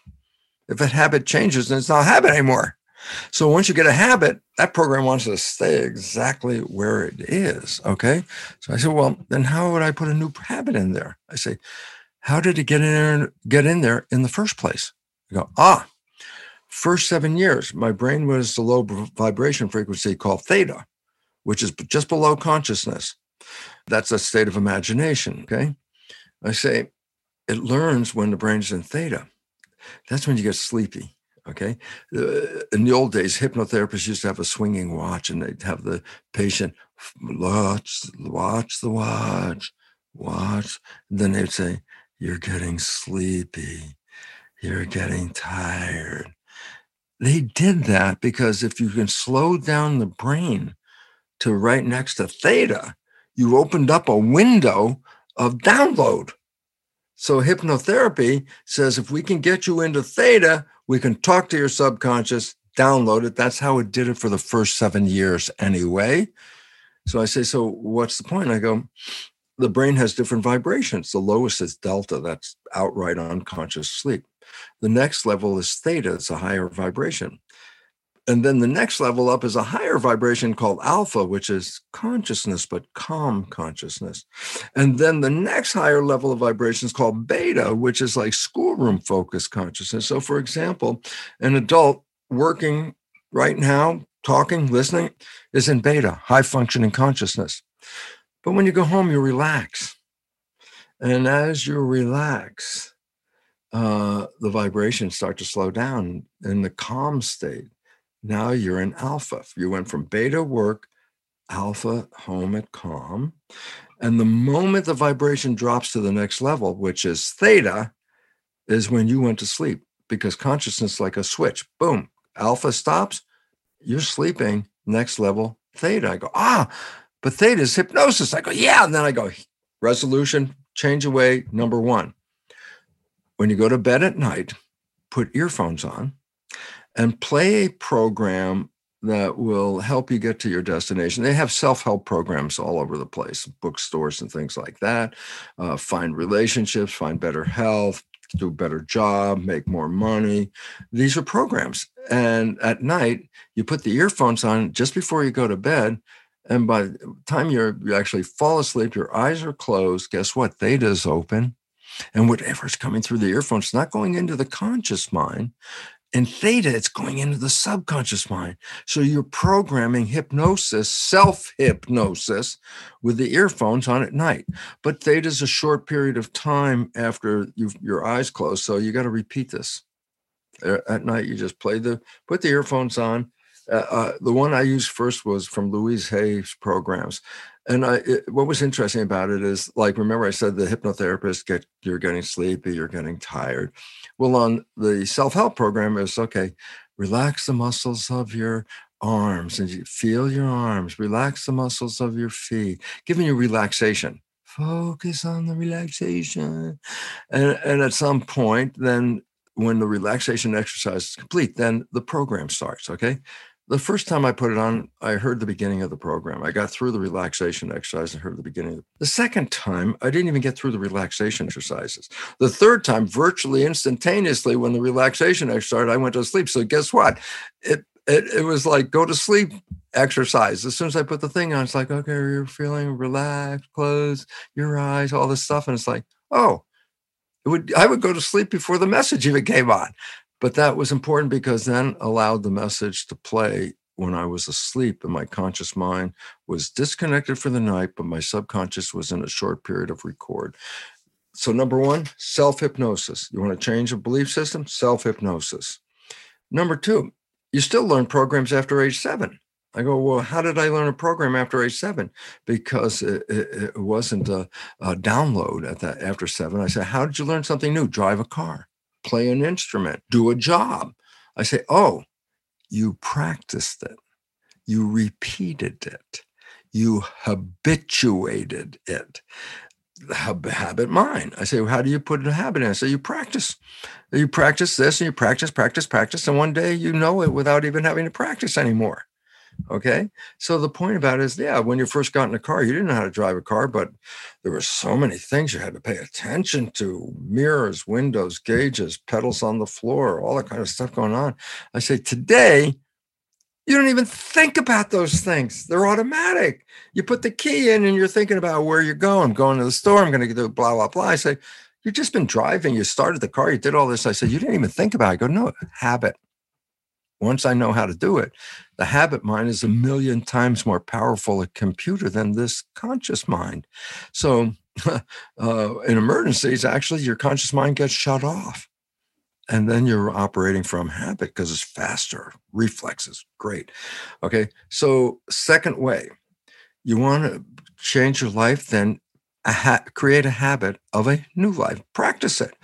If a habit changes, then it's not a habit anymore. So once you get a habit, that program wants to stay exactly where it is. Okay. So I said, well, then how would I put a new habit in there? I say, how did it get in there and get in there in the first place? I go, ah, first seven years, my brain was the low vibration frequency called theta, which is just below consciousness. That's a state of imagination. Okay. I say it learns when the brain's in theta. That's when you get sleepy. Okay. Uh, in the old days, hypnotherapists used to have a swinging watch and they'd have the patient watch, watch the watch, watch. And then they'd say, You're getting sleepy. You're getting tired. They did that because if you can slow down the brain to right next to theta, you opened up a window of download. So hypnotherapy says if we can get you into theta, we can talk to your subconscious, download it. That's how it did it for the first seven years anyway. So I say, so what's the point? I go, the brain has different vibrations. The lowest is delta, that's outright unconscious sleep. The next level is theta, it's a higher vibration. And then the next level up is a higher vibration called alpha, which is consciousness, but calm consciousness. And then the next higher level of vibration is called beta, which is like schoolroom focused consciousness. So, for example, an adult working right now, talking, listening, is in beta, high functioning consciousness. But when you go home, you relax. And as you relax, uh, the vibrations start to slow down in the calm state. Now you're in alpha. You went from beta work, alpha home at calm. And the moment the vibration drops to the next level, which is theta, is when you went to sleep because consciousness like a switch. Boom, alpha stops, you're sleeping, next level, theta. I go, ah, but theta is hypnosis. I go, yeah. And then I go, resolution, change away, number one. When you go to bed at night, put earphones on and play a program that will help you get to your destination. They have self help programs all over the place, bookstores and things like that. Uh, find relationships, find better health, do a better job, make more money. These are programs. And at night, you put the earphones on just before you go to bed. And by the time you're, you actually fall asleep, your eyes are closed. Guess what? Theta is open. And whatever's coming through the earphones not going into the conscious mind. In theta, it's going into the subconscious mind. So you're programming hypnosis, self hypnosis, with the earphones on at night. But theta is a short period of time after your eyes close. So you got to repeat this. At night, you just play the, put the earphones on. Uh, uh, the one I used first was from Louise Hay's programs. And I, it, what was interesting about it is, like, remember I said the hypnotherapist get you're getting sleepy, you're getting tired. Well, on the self help program, is okay. Relax the muscles of your arms and you feel your arms. Relax the muscles of your feet, giving you relaxation. Focus on the relaxation, and and at some point, then when the relaxation exercise is complete, then the program starts. Okay, the first time I put it on, I heard the beginning of the program. I got through the relaxation exercise and heard the beginning. The second time, I didn't even get through the relaxation exercises. The third time, virtually instantaneously, when the relaxation exercise started, I went to sleep. So guess what? It it, it was like go to sleep exercise. As soon as I put the thing on, it's like, okay, you're feeling relaxed, close your eyes, all this stuff. And it's like, oh, it would I would go to sleep before the message even came on. But that was important because then allowed the message to play when I was asleep and my conscious mind was disconnected for the night, but my subconscious was in a short period of record. So, number one, self hypnosis. You want to change a belief system? Self hypnosis. Number two, you still learn programs after age seven. I go, well, how did I learn a program after age seven? Because it, it, it wasn't a, a, download at that after seven. I said, how did you learn something new? Drive a car play an instrument, do a job. I say, oh, you practiced it, you repeated it, you habituated it. Habit mind. I say, well, how do you put a habit in? I say, you practice. You practice this and you practice, practice, practice. And one day you know it without even having to practice anymore. Okay. So the point about it is, yeah, when you first got in a car, you didn't know how to drive a car, but there were so many things you had to pay attention to mirrors, windows, gauges, pedals on the floor, all that kind of stuff going on. I say, today, you don't even think about those things. They're automatic. You put the key in and you're thinking about where you're going. I'm going to the store. I'm going to do blah, blah, blah. I say, You've just been driving. You started the car. You did all this. I said, You didn't even think about it. I go, No, habit. Once I know how to do it, the habit mind is a million times more powerful a computer than this conscious mind. So, uh, in emergencies, actually, your conscious mind gets shut off. And then you're operating from habit because it's faster, reflexes. Great. Okay. So, second way, you want to change your life, then a ha- create a habit of a new life. Practice it.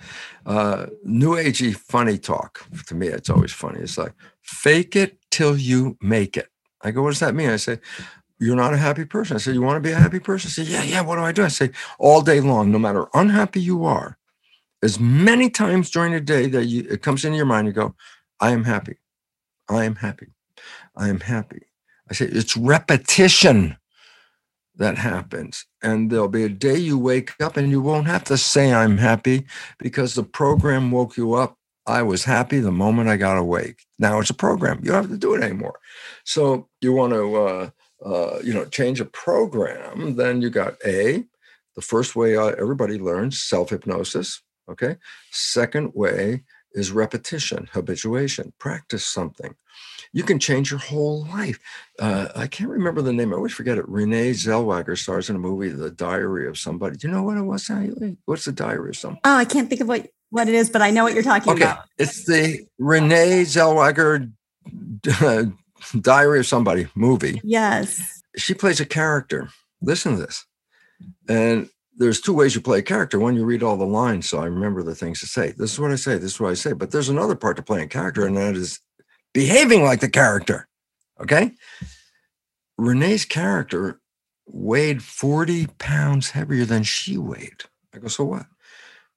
Uh, new agey funny talk. To me, it's always funny. It's like fake it till you make it. I go, what does that mean? I say, you're not a happy person. I say, you want to be a happy person? I say, yeah, yeah. What do I do? I say, all day long, no matter unhappy you are, as many times during the day that you, it comes into your mind, you go, I am happy. I am happy. I am happy. I say, it's repetition that happens. And there'll be a day you wake up and you won't have to say, I'm happy because the program woke you up. I was happy the moment I got awake. Now it's a program. You don't have to do it anymore. So you want to, uh, uh, you know, change a program. Then you got A, the first way uh, everybody learns self hypnosis. Okay. Second way is repetition, habituation. Practice something you can change your whole life. Uh, I can't remember the name. I always forget it. Renee Zellweger stars in a movie, The Diary of Somebody. Do you know what it was? What's the Diary of Somebody? Oh, I can't think of what what it is, but I know what you're talking okay. about. It's the Renee Zellweger Diary of Somebody movie. Yes. She plays a character. Listen to this. And there's two ways you play a character. One, you read all the lines, so I remember the things to say. This is what I say. This is what I say. But there's another part to playing a character, and that is behaving like the character. Okay. Renee's character weighed 40 pounds heavier than she weighed. I go, so what?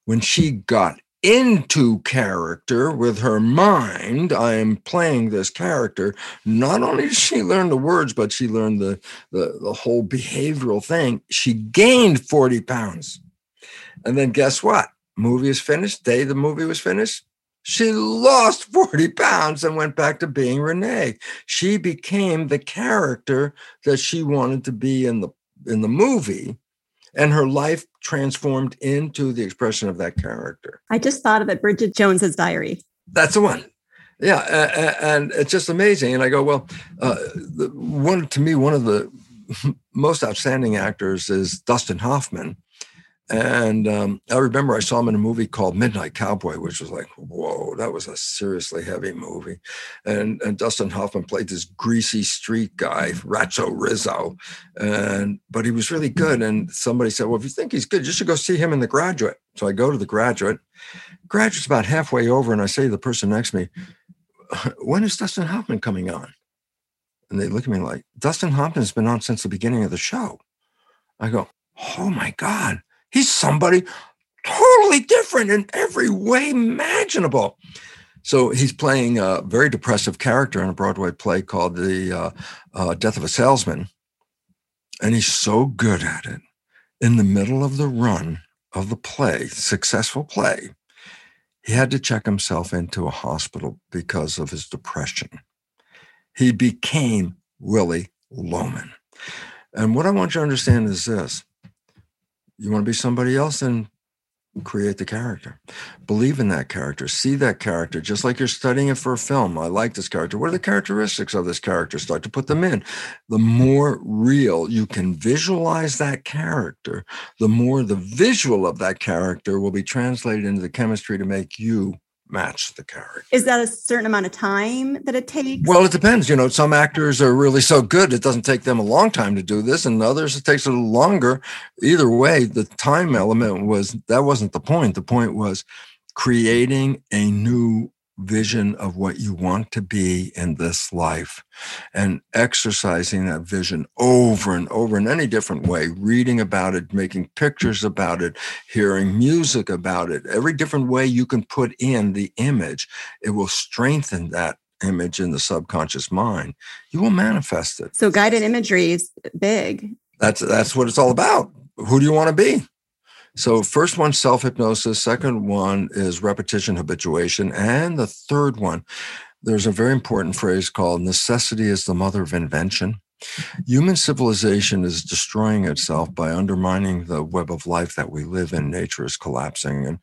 When she got into character with her mind, I am playing this character. Not only did she learn the words, but she learned the, the, the whole behavioral thing. She gained 40 pounds. And then guess what? Movie is finished. Day the movie was finished. She lost 40 pounds and went back to being Renee. She became the character that she wanted to be in the in the movie and her life transformed into the expression of that character. I just thought of it Bridget Jones's diary. That's the one. Yeah, and it's just amazing. And I go, well, uh, one to me, one of the most outstanding actors is Dustin Hoffman, and um, I remember I saw him in a movie called Midnight Cowboy, which was like, whoa, that was a seriously heavy movie. And, and Dustin Hoffman played this greasy street guy, Ratso Rizzo. And but he was really good. And somebody said, Well, if you think he's good, you should go see him in the graduate. So I go to the graduate. Graduate's about halfway over, and I say to the person next to me, When is Dustin Hoffman coming on? And they look at me like, Dustin Hoffman's been on since the beginning of the show. I go, Oh my God He's somebody totally different in every way imaginable. So he's playing a very depressive character in a Broadway play called The uh, uh, Death of a Salesman. And he's so good at it. In the middle of the run of the play, successful play, he had to check himself into a hospital because of his depression. He became Willy Loman. And what I want you to understand is this you want to be somebody else, and create the character. Believe in that character. See that character, just like you're studying it for a film. I like this character. What are the characteristics of this character? Start to put them in. The more real you can visualize that character, the more the visual of that character will be translated into the chemistry to make you match the character. Is that a certain amount of time that it takes? Well, it depends. You know, some actors are really so good it doesn't take them a long time to do this, and others it takes a little longer. Either way, the time element was that wasn't the point. The point was creating a new vision of what you want to be in this life and exercising that vision over and over in any different way, reading about it, making pictures about it, hearing music about it, every different way you can put in the image, it will strengthen that image in the subconscious mind. You will manifest it. So guided imagery is big. That's that's what it's all about. Who do you want to be? So, first one, self hypnosis. Second one is repetition habituation. And the third one, there's a very important phrase called necessity is the mother of invention. Human civilization is destroying itself by undermining the web of life that we live in. Nature is collapsing, and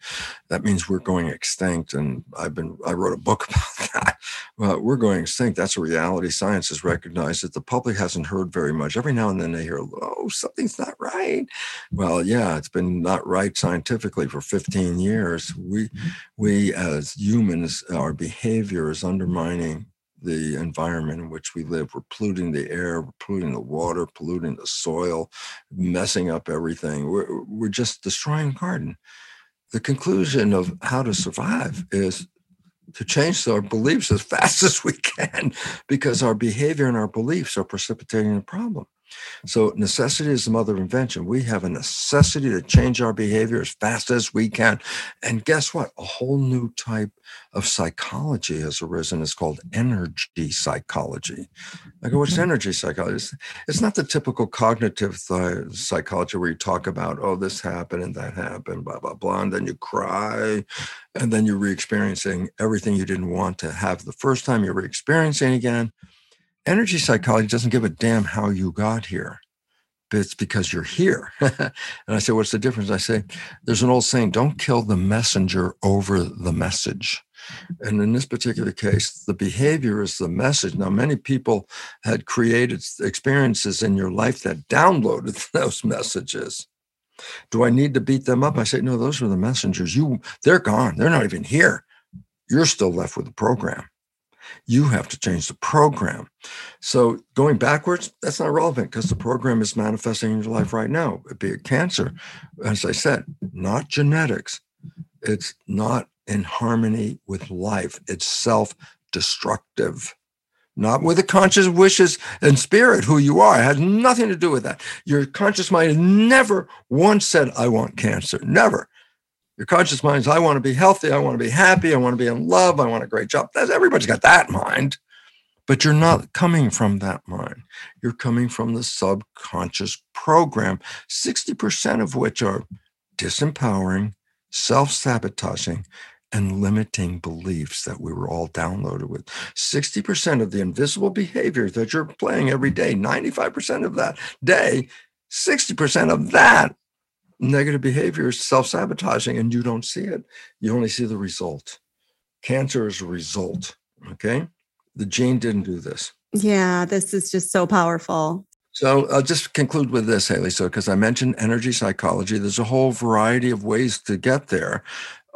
that means we're going extinct. And I've been I wrote a book about that. Well, we're going extinct. That's a reality. Science has recognized it. The public hasn't heard very much. Every now and then they hear, "Oh, something's not right." Well, yeah, it's been not right scientifically for 15 years. We we as humans, our behavior is undermining the environment in which we live. We're polluting the air, we're polluting the water, polluting the soil, messing up everything. We're, we're just destroying the garden. The conclusion of how to survive is to change our beliefs as fast as we can because our behavior and our beliefs are precipitating the problem. So, necessity is the mother of invention. We have a necessity to change our behavior as fast as we can. And guess what? A whole new type of psychology has arisen. It's called energy psychology. I go, what's mm-hmm. energy psychology? It's not the typical cognitive th- psychology where you talk about, oh, this happened and that happened, blah, blah, blah. And then you cry. And then you're re experiencing everything you didn't want to have the first time you're re experiencing again energy psychology doesn't give a damn how you got here but it's because you're here. and I say, what's the difference? I say, there's an old saying, don't kill the messenger over the message. And in this particular case, the behavior is the message. Now, many people had created experiences in your life that downloaded those messages. Do I need to beat them up? I say, no, those are the messengers. You, they're gone. They're not even here. You're still left with the program. You have to change the program. So going backwards, that's not relevant because the program is manifesting in your life right now, It be it cancer. As I said, not genetics. It's not in harmony with life. It's self-destructive. Not with the conscious wishes and spirit, who you are. It has nothing to do with that. Your conscious mind never once said, I want cancer. Never. Your conscious mind is, I want to be healthy. I want to be happy. I want to be in love. I want a great job. That's, everybody's got that mind. But you're not coming from that mind. You're coming from the subconscious program, 60% of which are disempowering, self sabotaging, and limiting beliefs that we were all downloaded with. 60% of the invisible behavior that you're playing every day, 95% of that day, 60% of that negative behavior is self sabotaging and you don't see it. You only see the result. Cancer is a result. Okay. The gene didn't do this. Yeah, this is just so powerful. So I'll just conclude with this, Haley. So, because I mentioned energy psychology, there's a whole variety of ways to get there.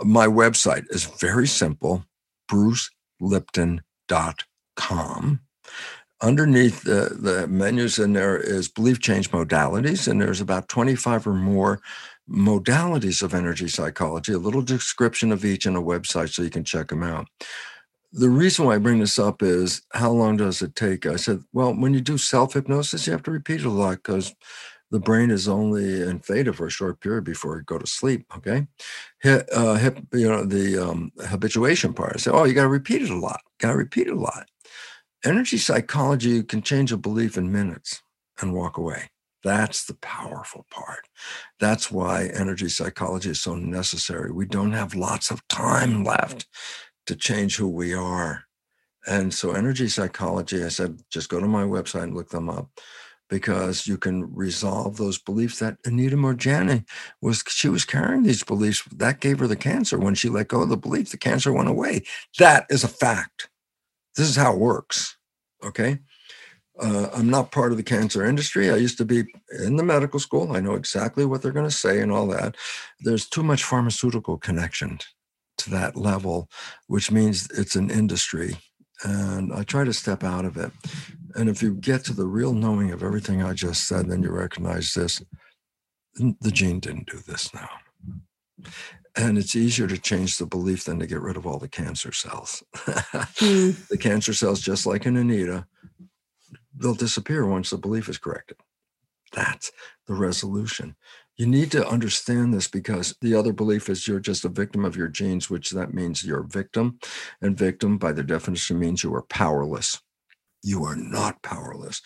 My website is very simple brucelipton.com underneath the, the menus in there is belief change modalities, and there's about 25 or more modalities of energy psychology, a little description of each in a website so you can check them out. The reason why I bring this up is how long does it take? I said, well, when you do self hypnosis, you have to repeat it a lot because the brain is only in theta for a short period before you go to sleep. Okay, hip, uh, hip, you know the um, habituation part. I say, oh, you got to repeat it a lot. Got to repeat it a lot energy psychology can change a belief in minutes and walk away. That's the powerful part. That's why energy psychology is so necessary. We don't have lots of time left to change who we are. And so, energy psychology, I said, just go to my website and look them up because you can resolve those beliefs that Anita Moorjani was, she was carrying these beliefs. That gave her the cancer. When she let go of the belief, the cancer went away. That is a fact. This is how it works. Okay. Uh, I'm not part of the cancer industry. I used to be in the medical school. I know exactly what they're going to say and all that. There's too much pharmaceutical connection to that level, which means it's an industry. And I try to step out of it. And if you get to the real knowing of everything I just said, then you recognize this. The gene didn't do this now. And it's easier to change the belief than to get rid of all the cancer cells. mm. The cancer cells, just like in Anita, they'll disappear once the belief is corrected. That's the resolution. You need to understand this because the other belief is you're just a victim of your genes, which that means you're a victim. And victim, by the definition, means you are powerless. You are not powerless.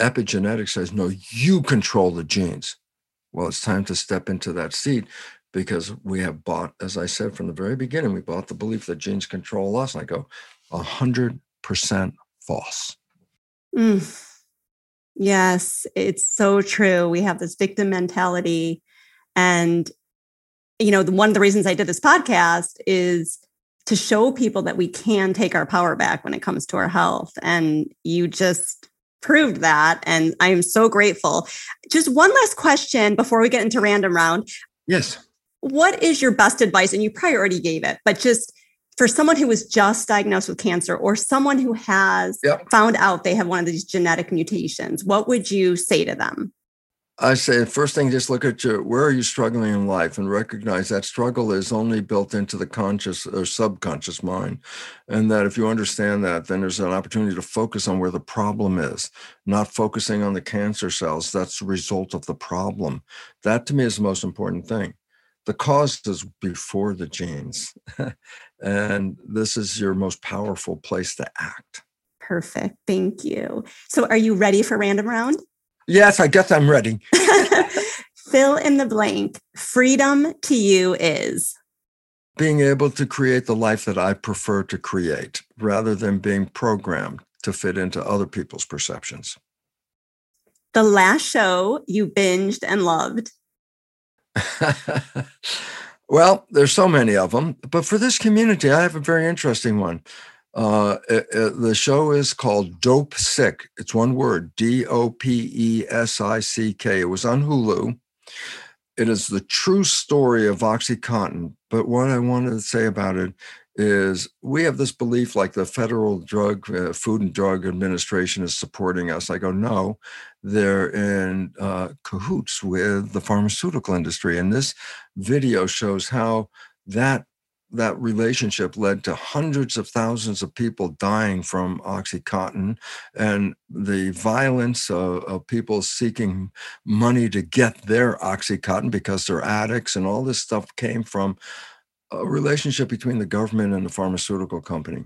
Epigenetics says, no, you control the genes. Well, it's time to step into that seat because we have bought, as I said from the very beginning, we bought the belief that genes control us. And I go, 100% false. Mm. Yes, it's so true. We have this victim mentality. And, you know, one of the reasons I did this podcast is to show people that we can take our power back when it comes to our health. And you just proved that. And I am so grateful. Just one last question before we get into random round. Yes what is your best advice? And you probably already gave it, but just for someone who was just diagnosed with cancer or someone who has yep. found out they have one of these genetic mutations, what would you say to them? I say first thing, just look at your where are you struggling in life and recognize that struggle is only built into the conscious or subconscious mind. And that if you understand that, then there's an opportunity to focus on where the problem is, not focusing on the cancer cells. That's the result of the problem. That to me is the most important thing. The cause is before the genes. and this is your most powerful place to act. Perfect. Thank you. So are you ready for random round? Yes, I guess I'm ready. Fill in the blank. Freedom to you is being able to create the life that I prefer to create rather than being programmed to fit into other people's perceptions. The last show you binged and loved. well, there's so many of them, but for this community, I have a very interesting one. Uh, it, it, the show is called Dopesick. It's one word D O P E S I C K. It was on Hulu. It is the true story of Oxycontin. But what I wanted to say about it is we have this belief like the Federal Drug, uh, Food and Drug Administration is supporting us. I go, no, they're in uh, cahoots with the pharmaceutical industry. And this video shows how that that relationship led to hundreds of thousands of people dying from Oxycontin and the violence of, of, people seeking money to get their Oxycontin because they're addicts. And all this stuff came from a relationship between the government and the pharmaceutical company.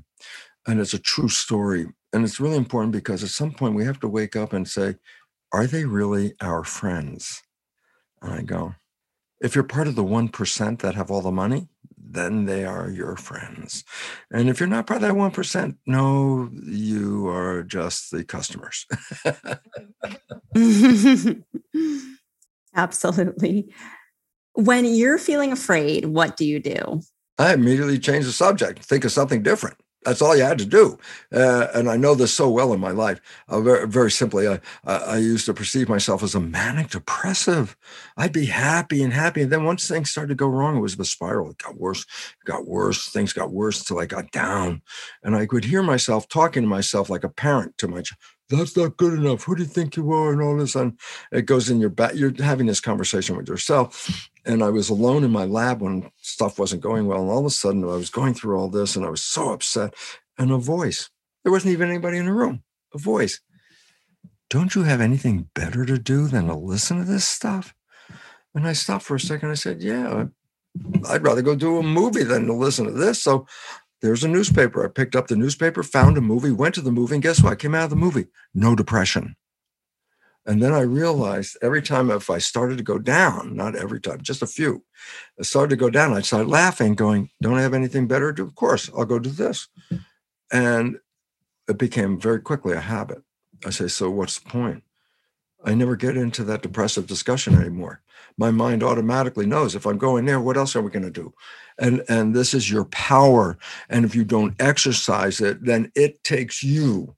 And it's a true story. And it's really important because at some point we have to wake up and say, are they really our friends? And I go, if you're part of the 1% that have all the money, then they are your friends. And if you're not part of that 1%, no, you are just the customers. Absolutely. When you're feeling afraid, what do you do? I immediately change the subject, think of something different. That's all you had to do. Uh, and I know this so well in my life. Uh, very, very simply, I, I used to perceive myself as a manic depressive. I'd be happy and happy. And then once things started to go wrong, it was the spiral. It got worse, it got worse. Things got worse until I got down. And I could hear myself talking to myself like a parent to my child that's not good enough. Who do you think you are? And all this. And it goes in your back. You're having this conversation with yourself and I was alone in my lab when stuff wasn't going well. And all of a sudden, I was going through all this and I was so upset. And a voice, there wasn't even anybody in the room, a voice. Don't you have anything better to do than to listen to this stuff? And I stopped for a second. I said, Yeah, I'd rather go do a movie than to listen to this. So there's a newspaper. I picked up the newspaper, found a movie, went to the movie, and guess what? I came out of the movie. No depression. And then I realized every time if I started to go down, not every time, just a few, I started to go down, I'd start laughing, going, Don't I have anything better to do? Of course, I'll go do this. And it became very quickly a habit. I say, So what's the point? I never get into that depressive discussion anymore. My mind automatically knows if I'm going there, what else are we going to do? And and this is your power. And if you don't exercise it, then it takes you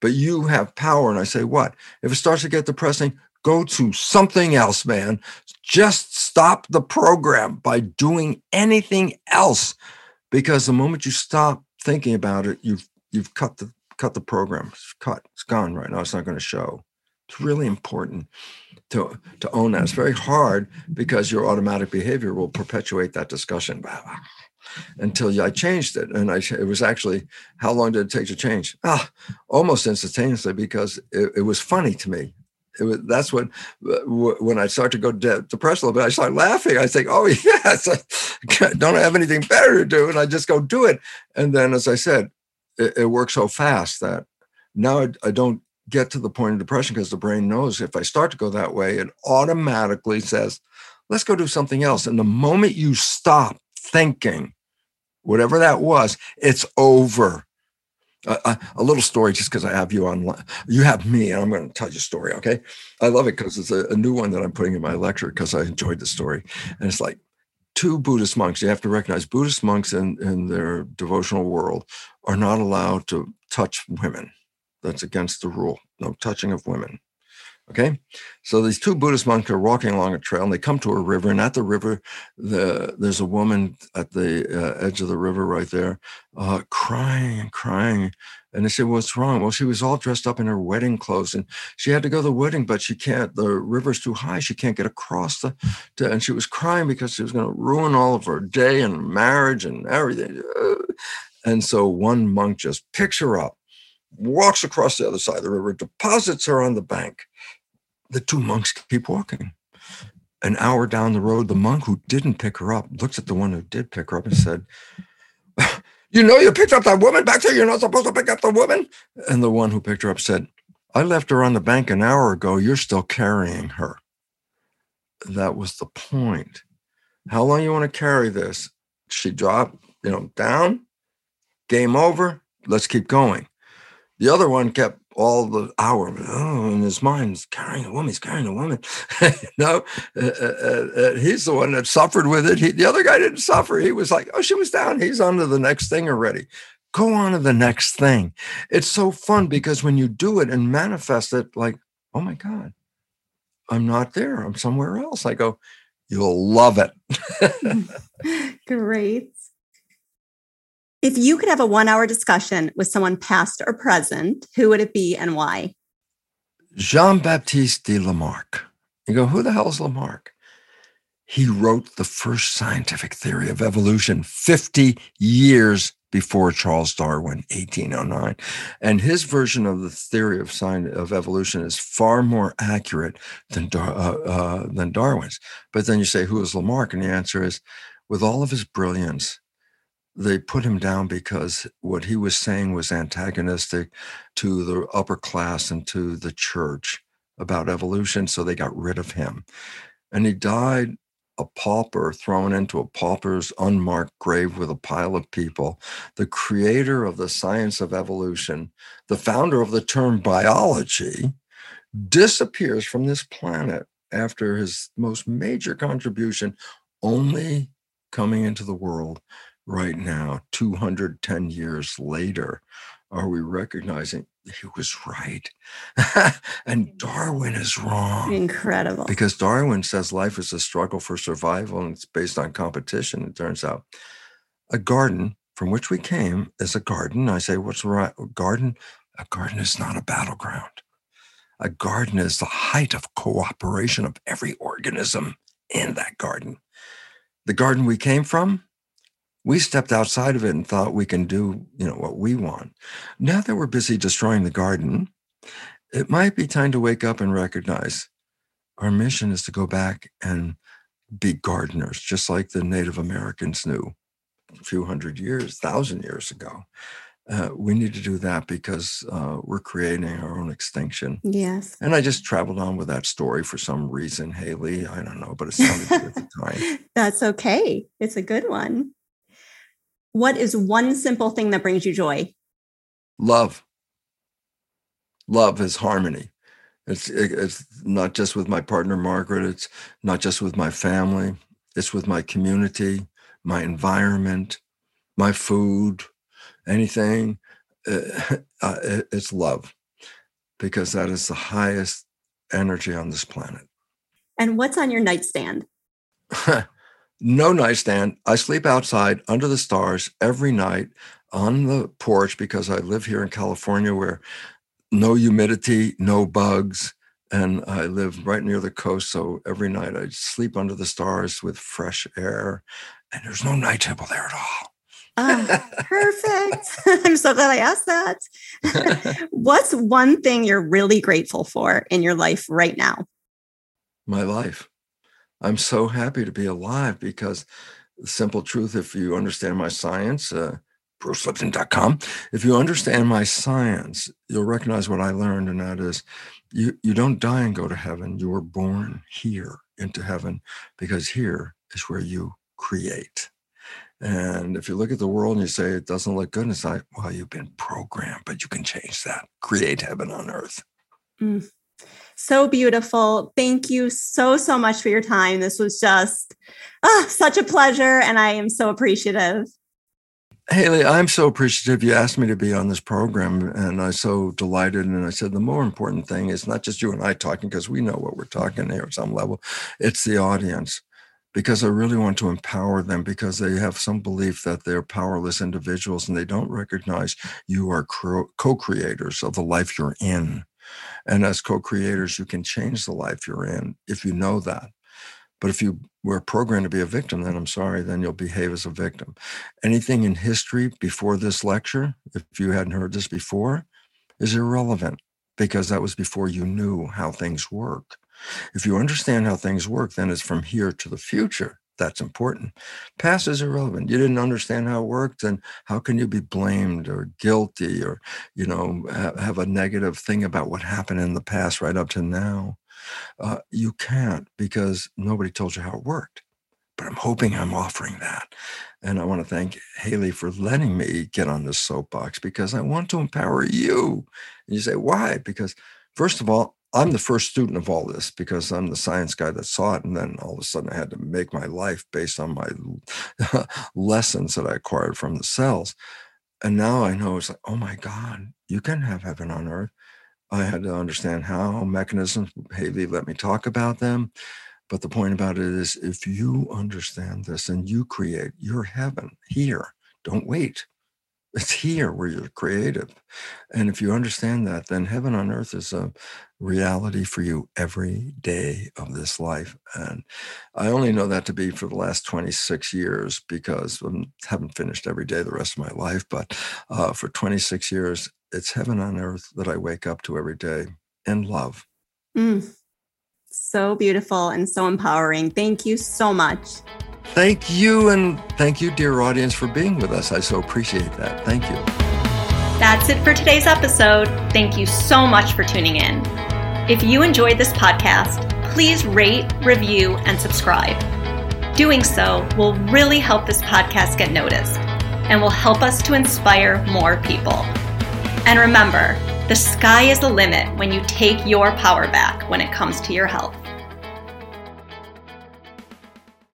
but you have power. And I say, what? If it starts to get depressing, go to something else, man. Just stop the program by doing anything else. Because the moment you stop thinking about it, you've you've cut the cut the program. It's cut. It's gone right now. It's not going to show. It's really important to to own that. It's very hard because your automatic behavior will perpetuate that discussion until I changed it. And I, it was actually, how long did it take to change? Ah, almost instantaneously because it, it was funny to me. It was, that's when, when I start to go de- depressed a little bit, I start laughing. I think, oh, yes, I don't have anything better to do. And I just go do it. And then, as I said, it, it works so fast that now I, I don't get to the point of depression because the brain knows if I start to go that way, it automatically says, let's go do something else. And the moment you stop thinking, whatever that was, it's over. A little story just because I have you on, you have me, and I'm going to tell you a story. Okay. I love it because it's a, a, new one that I'm putting in my lecture because I enjoyed the story. And it's like two Buddhist monks. You have to recognize Buddhist monks in, in their devotional world are not allowed to touch women. That's against the rule. No touching of women. Okay, so these two Buddhist monks are walking along a trail, and they come to a river. And at the river, the, there's a woman at the uh, edge of the river right there, uh, crying and crying. And they said, "What's wrong?" Well, she was all dressed up in her wedding clothes, and she had to go to the wedding, but she can't. The river's too high; she can't get across the. To, and she was crying because she was going to ruin all of her day and marriage and everything. And so one monk just picks her up, walks across the other side of the river, deposits her on the bank the two monks keep walking. An hour down the road, the monk who didn't pick her up looks at the one who did pick her up and said, You know, you picked up that woman back there. You're not supposed to pick up the woman. And the one who picked her up said, I left her on the bank an hour ago. You're still carrying her. That was the point. How long you want to carry this? She dropped, you know, down, game over. Let's keep going. The other one kept all the hour oh, in his mind he's carrying a woman he's carrying a woman. No uh, uh, uh, he's the one that suffered with it. He, the other guy didn't suffer. He was like oh she was down. He's on to the next thing already. Go on to the next thing. It's so fun because when you do it and manifest it like oh my god i'm not there. I'm somewhere else. I go you'll love it. Great if you could have a one hour discussion with someone past or present, who would it be and why? Jean Baptiste de Lamarck. You go, who the hell is Lamarck? He wrote the first scientific theory of evolution 50 years before Charles Darwin, 1809. And his version of the theory of science of evolution is far more accurate than, uh, uh, than Darwin's. But then you say, who is Lamarck? And the answer is, with all of his brilliance, they put him down because what he was saying was antagonistic to the upper class and to the church about evolution. So they got rid of him. And he died a pauper thrown into a pauper's unmarked grave with a pile of people. The creator of the science of evolution, the founder of the term biology, disappears from this planet after his most major contribution only coming into the world right now, 210 years later, are we recognizing he was right? and Darwin is wrong. Incredible. Because Darwin says life is a struggle for survival and it's based on competition. It turns out a garden from which we came is a garden. I say, what's right? A garden? A garden is not a battleground. A garden is the height of cooperation of every organism in that garden. The garden we came from, we stepped outside of it and thought we can do you know what we want now that we're busy destroying the garden it might be time to wake up and recognize our mission is to go back and be gardeners just like the native americans knew a few hundred years thousand years ago uh, we need to do that because uh, we're creating our own extinction. Yes. And I just traveled on with that story for some reason, Haley. I don't know, but it sounded good at the time. That's okay. It's a good one. What is one simple thing that brings you joy? Love. Love is harmony. It's it's not just with my partner Margaret. It's not just with my family. It's with my community, my environment, my food, anything. Uh, it's love, because that is the highest energy on this planet. And what's on your nightstand? no nightstand. I sleep outside under the stars every night on the porch because I live here in California where no humidity, no bugs, and I live right near the coast. So every night I sleep under the stars with fresh air, and there's no night table there at all. Oh, perfect. I'm so glad I asked that. What's one thing you're really grateful for in your life right now? My life. I'm so happy to be alive because the simple truth, if you understand my science, uh, brucelipton.com, if you understand my science, you'll recognize what I learned, and that is you, you don't die and go to heaven. You were born here into heaven because here is where you create. And if you look at the world and you say it doesn't look good, it's like, well, you've been programmed, but you can change that. Create heaven on earth. Mm. So beautiful. Thank you so, so much for your time. This was just ah, such a pleasure. And I am so appreciative. Haley, I'm so appreciative you asked me to be on this program, and I'm so delighted. And I said the more important thing is not just you and I talking, because we know what we're talking here at some level, it's the audience. Because I really want to empower them because they have some belief that they're powerless individuals and they don't recognize you are co creators of the life you're in. And as co creators, you can change the life you're in if you know that. But if you were programmed to be a victim, then I'm sorry, then you'll behave as a victim. Anything in history before this lecture, if you hadn't heard this before, is irrelevant because that was before you knew how things work. If you understand how things work, then it's from here to the future. That's important. Past is irrelevant. You didn't understand how it worked, then how can you be blamed or guilty or, you know, have a negative thing about what happened in the past right up to now? Uh, you can't because nobody told you how it worked. But I'm hoping I'm offering that. And I want to thank Haley for letting me get on this soapbox because I want to empower you. And you say, why? Because, first of all, I'm the first student of all this because I'm the science guy that saw it. And then all of a sudden I had to make my life based on my lessons that I acquired from the cells. And now I know it's like, oh my God, you can have heaven on earth. I had to understand how mechanisms, Haley let me talk about them. But the point about it is if you understand this and you create your heaven here, don't wait. It's here where you're creative. And if you understand that, then heaven on earth is a reality for you every day of this life. And I only know that to be for the last 26 years because I haven't finished every day the rest of my life. But uh, for 26 years, it's heaven on earth that I wake up to every day in love. Mm. So beautiful and so empowering. Thank you so much. Thank you. And thank you, dear audience, for being with us. I so appreciate that. Thank you. That's it for today's episode. Thank you so much for tuning in. If you enjoyed this podcast, please rate, review, and subscribe. Doing so will really help this podcast get noticed and will help us to inspire more people. And remember, the sky is the limit when you take your power back when it comes to your health.